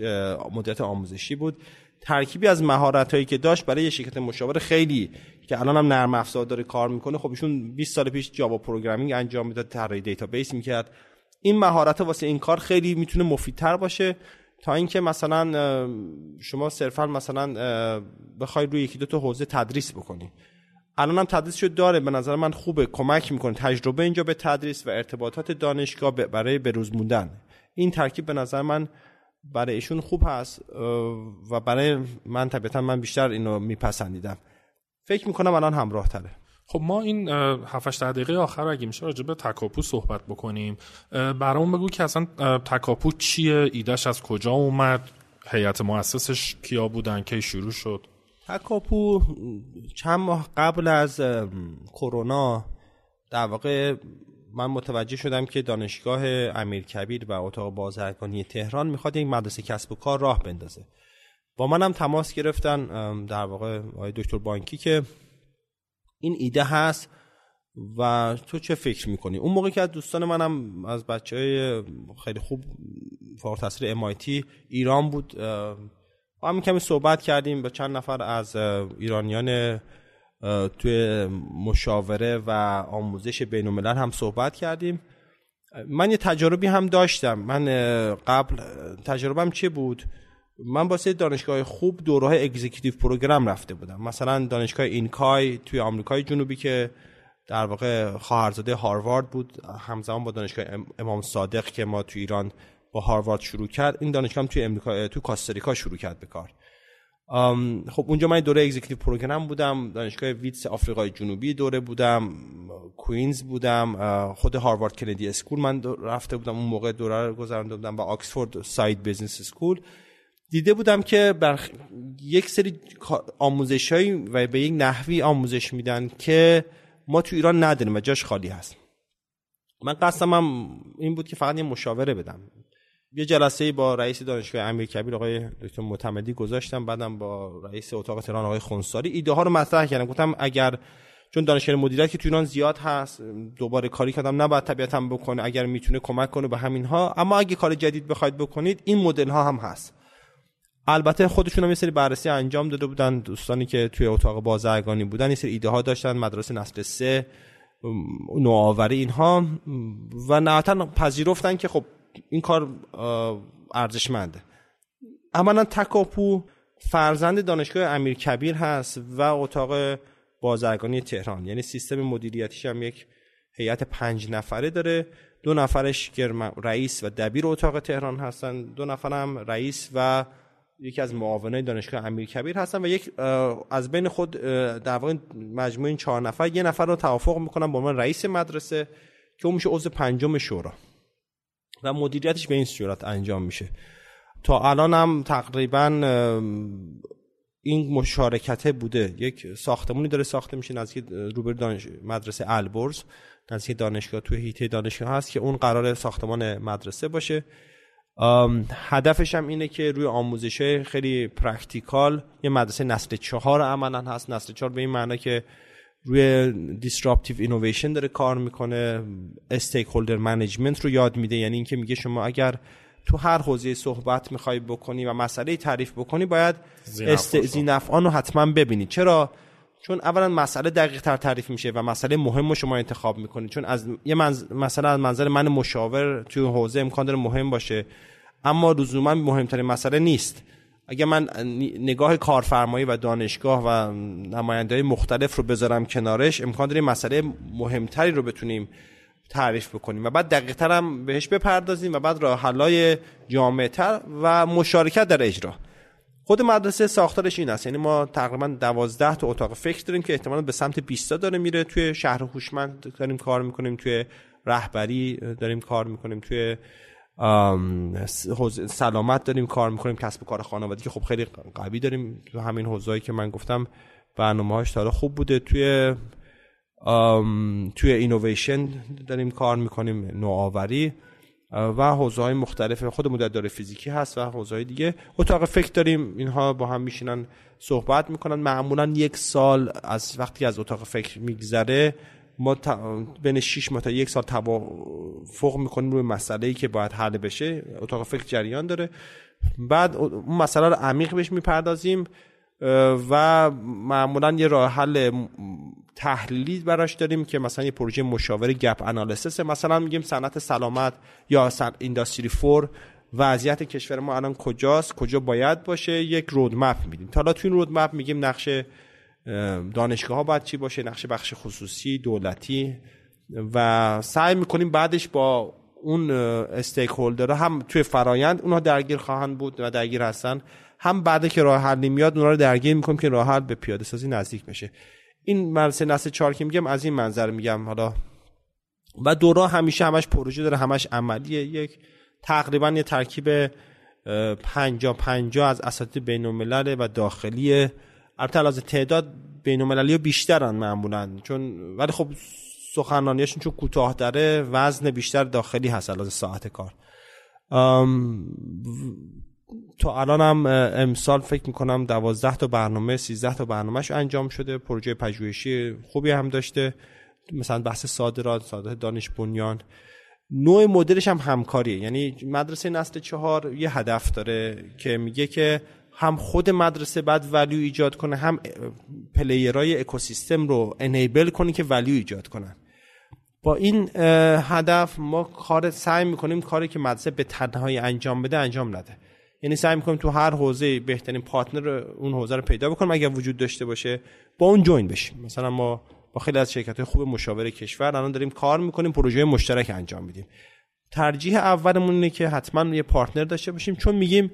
مدیریت آموزشی بود. ترکیبی از مهارت هایی که داشت برای یه شرکت مشاور خیلی که الان هم نرم افزار داره کار می‌کنه خب ایشون 20 سال پیش جاوا programming انجام می‌داد طراحی دیتابیس می‌کرد. این مهارت واسه این کار خیلی می‌تونه مفیدتر باشه تا اینکه مثلا شما صرفا مثلا بخوای روی یکی دو تا حوزه تدریس بکنی. الان هم تدریس داره به نظر من خوبه. کمک می‌کنه تجربه اینجا به تدریس و ارتباطات دانشگاه برای بروز موندن. این ترکیب به نظر من برای ایشون خوب هست و برای من طبیعتا من بیشتر اینو میپسندیدم. فکر می‌کنم الان همراه تره خب ما این 7 دقیقه آخر اگه میشه راجع به تکاپو صحبت بکنیم. برامون بگو که اصلا تکاپو چیه؟ ایدهش از کجا اومد؟ هیئت مؤسسش کیا بودن؟ کی شروع شد؟ تکاپو چند ماه قبل از کرونا در واقع من متوجه شدم که دانشگاه امیرکبیر و اتاق بازرگانی تهران می‌خواد یک مدرسه کسب و کار راه بندازه. با منم تماس گرفتن در واقع آقای دکتر بانکی که این ایده هست و تو چه فکر می‌کنی؟ اون موقع که از دوستان منم از بچه های خیلی خوب فارغ تحصیل MIT ایران بود با هم کمی صحبت کردیم با چند نفر از ایرانیان توی مشاوره و آموزش بین الملل هم صحبت کردیم. من یه تجربی هم داشتم. من قبل تجربم چه بود؟ من واسه دانشگاه خوب دوره های executive program رفته بودم. مثلا دانشگاه اینکای توی آمریکای جنوبی که در واقع خواهرزاده هاروارد بود همزمان با دانشگاه امام صادق که ما توی ایران با هاروارد شروع کرد. این دانشگاه توی امریکا توی کاستاریکا شروع کرد به کار. خب اونجا من دوره executive program بودم. دانشگاه ویتس آفریقای جنوبی دوره بودم. کوینز بودم. خود هاروارد کندی اسکول من رفته بودم. اون موقع دوره رو گذرانده بودم و آکسفورد سعید بیزنس اسکول. دیده بودم که بر یک سری آموزشایی و به یک نحوی آموزش میدن که ما تو ایران نداریم و جاش خالی هست. من قصدم هم این بود که فقط یه مشاوره بدم. یه جلسه با رئیس دانشگاه امیر کبیر آقای دکتر معتمدی گذاشتم بعدم با رئیس اتاق تهران آقای خونساری. ایده ها رو مطرح کردم. گفتم اگر چون دانشگاه مدیریت که تو ایران زیاد هست دوباره کاری کردم نباید طبیعتا بکنه اگر می‌تونه کمک کنه به همین ها اما اگه کار جدید بخواید بکنید این مدل ها هم هست. البته خودشون هم یه سری بررسی انجام داده بودن. دوستانی که توی اتاق بازرگانی بودن یه سری ایده ها داشتن مدرسه نسل سه نوآوری اینها. و نهایتا پذیرفتن که خب این کار ارزشمنده. عملا تکاپو فرزند دانشگاه امیر کبیر هست و اتاق بازرگانی تهران. یعنی سیستم مدیریتیش هم یک هیئت پنج نفره داره. دو نفرش رئیس و دبیر اتاق تهران هستن. دو نفرم رئیس و یکی از معاونای دانشگاه امیر کبیر هستن و یک از بین خود در واقع مجموع این چهار نفر یه نفر رو توافق می‌کنن با عنوان رئیس مدرسه که اون میشه عضو پنجم شورا و مدیریتش به این صورت انجام میشه. تا الان هم تقریبا این مشارکته بوده. یک ساختمونی داره ساخته میشه نزدیک روبرو دانش... مدرسه البرز نزدیک دانشگاه توی هیته دانشگاه هست که اون قرار ساختمان مدرسه باشه. هدفش هم اینه که روی آموزش خیلی practical یه مدرسه نسل چهار عملا هست. نسل چهار به این معنا که روی disruptive innovation داره کار می‌کنه. stakeholder management رو یاد میده. یعنی اینکه میگه شما اگر تو هر حوزه صحبت می‌خوای بکنی و مسئله تعریف بکنی باید ذینفعان رو. حتما ببینید چرا؟ چون اولا مسئله دقیق تر تعریف میشه و مسئله مهم رو شما انتخاب می‌کنید چون از یه. مثلا از منظر من مشاور توی حوزه امکان داره مهم باشه اما لزوما مهمترین مسئله نیست اگر من نگاه کارفرمایی و دانشگاه و نماینده مختلف رو بذارم کنارش امکان داره مسئله مهمتری رو بتونیم تعریف بکنیم و بعد دقیق هم بهش بپردازیم و بعد راه حلای تر و مشارکت در اجرا خود مدرسه ساختارش این است. یعنی ما تقریبا 12 تا اتاق فکر داریم که احتمالا به سمت 20 داره میره. توی شهر هوشمند داریم کار می‌کنیم. توی رهبری داریم کار می‌کنیم. توی سلامت داریم کار می‌کنیم. کسب و کار خانوادگی که خب خیلی قوی داریم. تو همین حوزه‌ای که من گفتم برنامه‌هاش تا خوب بوده. توی توی اینویشن داریم کار می‌کنیم. نوآوری. و حوزه های مختلف خود مدددار فیزیکی هست و حوزه دیگه. اتاق فکر داریم اینها با هم میشینن صحبت می‌کنن. معمولا یک سال از وقتی از اتاق فکر میگذره ما بین 6 ماه تا یک سال توافق می‌کنیم روی مسئله ای که باید حل بشه. اتاق فکر جریان داره. بعد اون مسئله رو عمیق بهش می‌پردازیم. و معمولا یه راه حل تحلیلی براش داریم که مثلا یه پروژه مشاور گپ انالیسیس مثلا میگیم صنعت سلامت یا اینداستری فور وضعیت کشور ما الان کجاست کجا باید باشه یک رودمپ میدیم. حالا تو این رودمپ میگیم نقش دانشگاه ها باید چی باشه نقش بخش خصوصی دولتی و سعی می‌کنیم بعدش با اون استیک هم توی فرایند اونها درگیر خواهند بود و درگیر هستن. هم بعد که راه حل میاد اونها رو درگیر می‌کنیم که راه حل به پیاده سازی نزدیک بشه. این مدرسه نسل چهار که میگم از این منظر میگم. حالا و دورا همیشه همش پروژه داره همش عملیه. یک تقریبا یه ترکیب پنجا پنجا از اساتید بین و داخلی. البته از تعداد بین المللی بیشترن معمولا. چون ولی خب سخنرانیشون چون کوتاه داره وزن بیشتر داخلی هست از ساعت کار. تا الان هم امسال فکر می‌کنم دوازده تا برنامه سیزده تا برنامهش انجام شده. پروژه پژوهشی خوبی هم داشته. مثلا بحث صادرات صادرات دانش بنیان. نوع مدلش هم همکاریه. یعنی مدرسه نسل چهار یه هدف داره که میگه که هم خود مدرسه بعد value ایجاد کنه هم player ای اکوسیستم رو enable کنه که value ایجاد کنن. با این هدف ما کار سعی می‌کنیم کاری که مدرسه به تنهایی انجام بده انجام نده. یعنی سعی می‌کنیم تو هر حوزه بهترین partner اون حوزه رو پیدا بکنیم اگر وجود داشته باشه با اون join بشیم. مثلا ما با خیلی از شرکت های خوب مشاور کشور الان داریم کار می‌کنیم پروژه مشترک انجام میدیم. ترجیح اولمون اینه که حتما یه partner داشته باشیم چون میگیم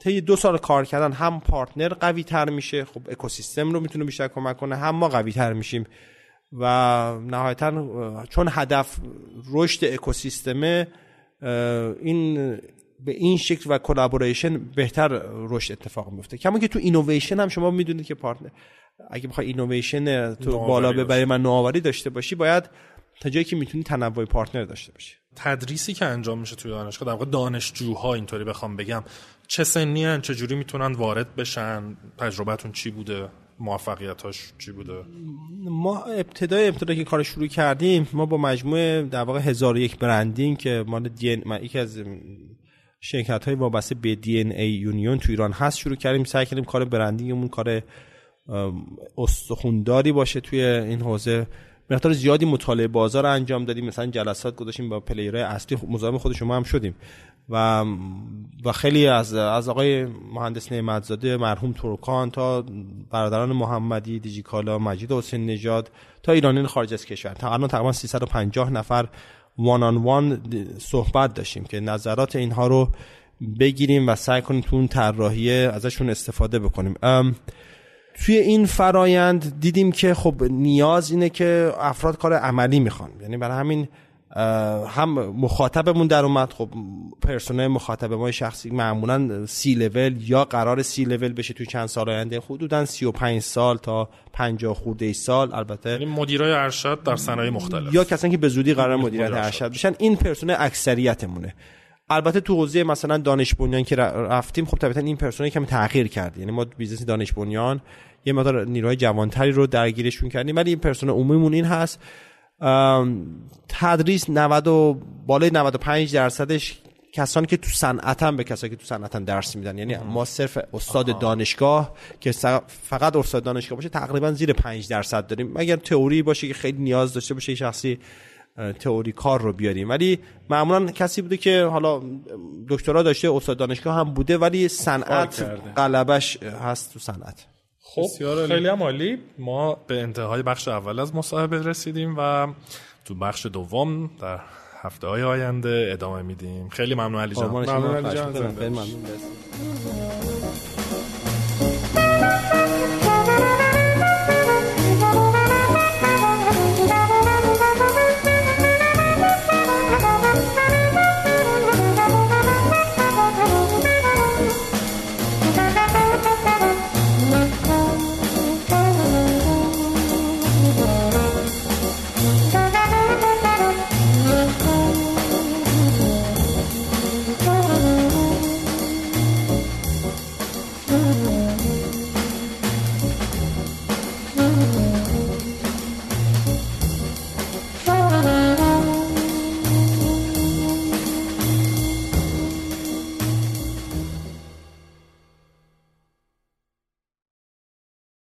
طی دو سال کار کردن هم partner قوی تر میشه خب اکوسیستم رو می‌تونه بیشتر کمک کنه هم ما قوی تر میشیم. و نهایتا چون هدف رشد اکوسیستمه این به این شکل و collaboration بهتر رشد اتفاق میفته. کما که تو اینویشن هم شما می‌دونید که partner اگه بخوای اینویشن تو بالا ببری من نوآوری داشته باشی باید تا جایی که می‌تونی تنوع partner داشته باشی. تدریسی که انجام میشه توی دانشگاه در واقع دانشجوها اینطوری بخوام بگم چه سنی هن چه جوری می‌تونن وارد بشن تجربتون چی بوده موفقیتاش چی بوده؟ ما ابتدای ابتدا که کار شروع کردیم ما با مجموعه در واقع هزار یک برندینگ که مال دی من یکی از شرکت های وابسته به دی ای یونیون تو ایران هست. شروع کردیم سعی کردیم کار برندینگمون کار استخونداری باشه توی این حوزه. مقدار زیادی مطالعه بازار انجام دادیم. مثلا جلسات گذاشتیم با پلیرهای اصلی مزاحم خود شما هم شدیم. و و خیلی از از آقای مهندس نعمتزاده مرحوم ترکان تا برادران محمدی دیجیکالا مجید حسین نژاد تا ایرانیان خارج از کشور. تا الان تقریبا 350 نفر وان آن وان صحبت داشتیم که نظرات اینها رو بگیریم و سعی کنیم تو اون طراحی ازشون استفاده بکنیم. توی این فرایند دیدیم که خب نیاز اینه که افراد کار عملی می‌خوان. یعنی برای همین هم مخاطبمون در اومد. خب persona مخاطب ما شخصی معمولا سی لول یا قرار سی لول بشه تو چند سال آینده. حدودا 35 سال تا 50 خورده سال البته. یعنی مدیرای ارشد در صنایع مختلف. یا کسانی که به زودی قرار مدیریت ارشد. بشن. این persona اکثریتمونه. البته تو حوزه مثلا دانش بنیان که رفتیم خب طبیعتا این persona کمی تغییر کرد. یعنی ما business دانش بنیان یه مقدار نیروهای جوانتری رو درگیرشون کردیم. ولی این پرسنل عمومیمون این هست تدریس 90 و بالای 95 درصدش کسانی که تو صنعت هم به کسانی که تو صنعت هم درس میدن. یعنی ما صرف استاد دانشگاه که فقط استاد دانشگاه باشه تقریبا زیر 5 درصد داریم. مگر تئوری باشه که خیلی نیاز داشته باشه شخصی تئوری کار رو بیاریم. ولی معمولا کسی بوده که حالا دکترا داشته استاد دانشگاه هم بوده ولی صنعت غلبش هست تو صنعت. خب خیلی هم عالی. ما به انتهای بخش اول از مصاحبه رسیدیم و تو بخش دوم در هفته های آینده ادامه میدیم. خیلی ممنون علی جان. ممنون علی جان.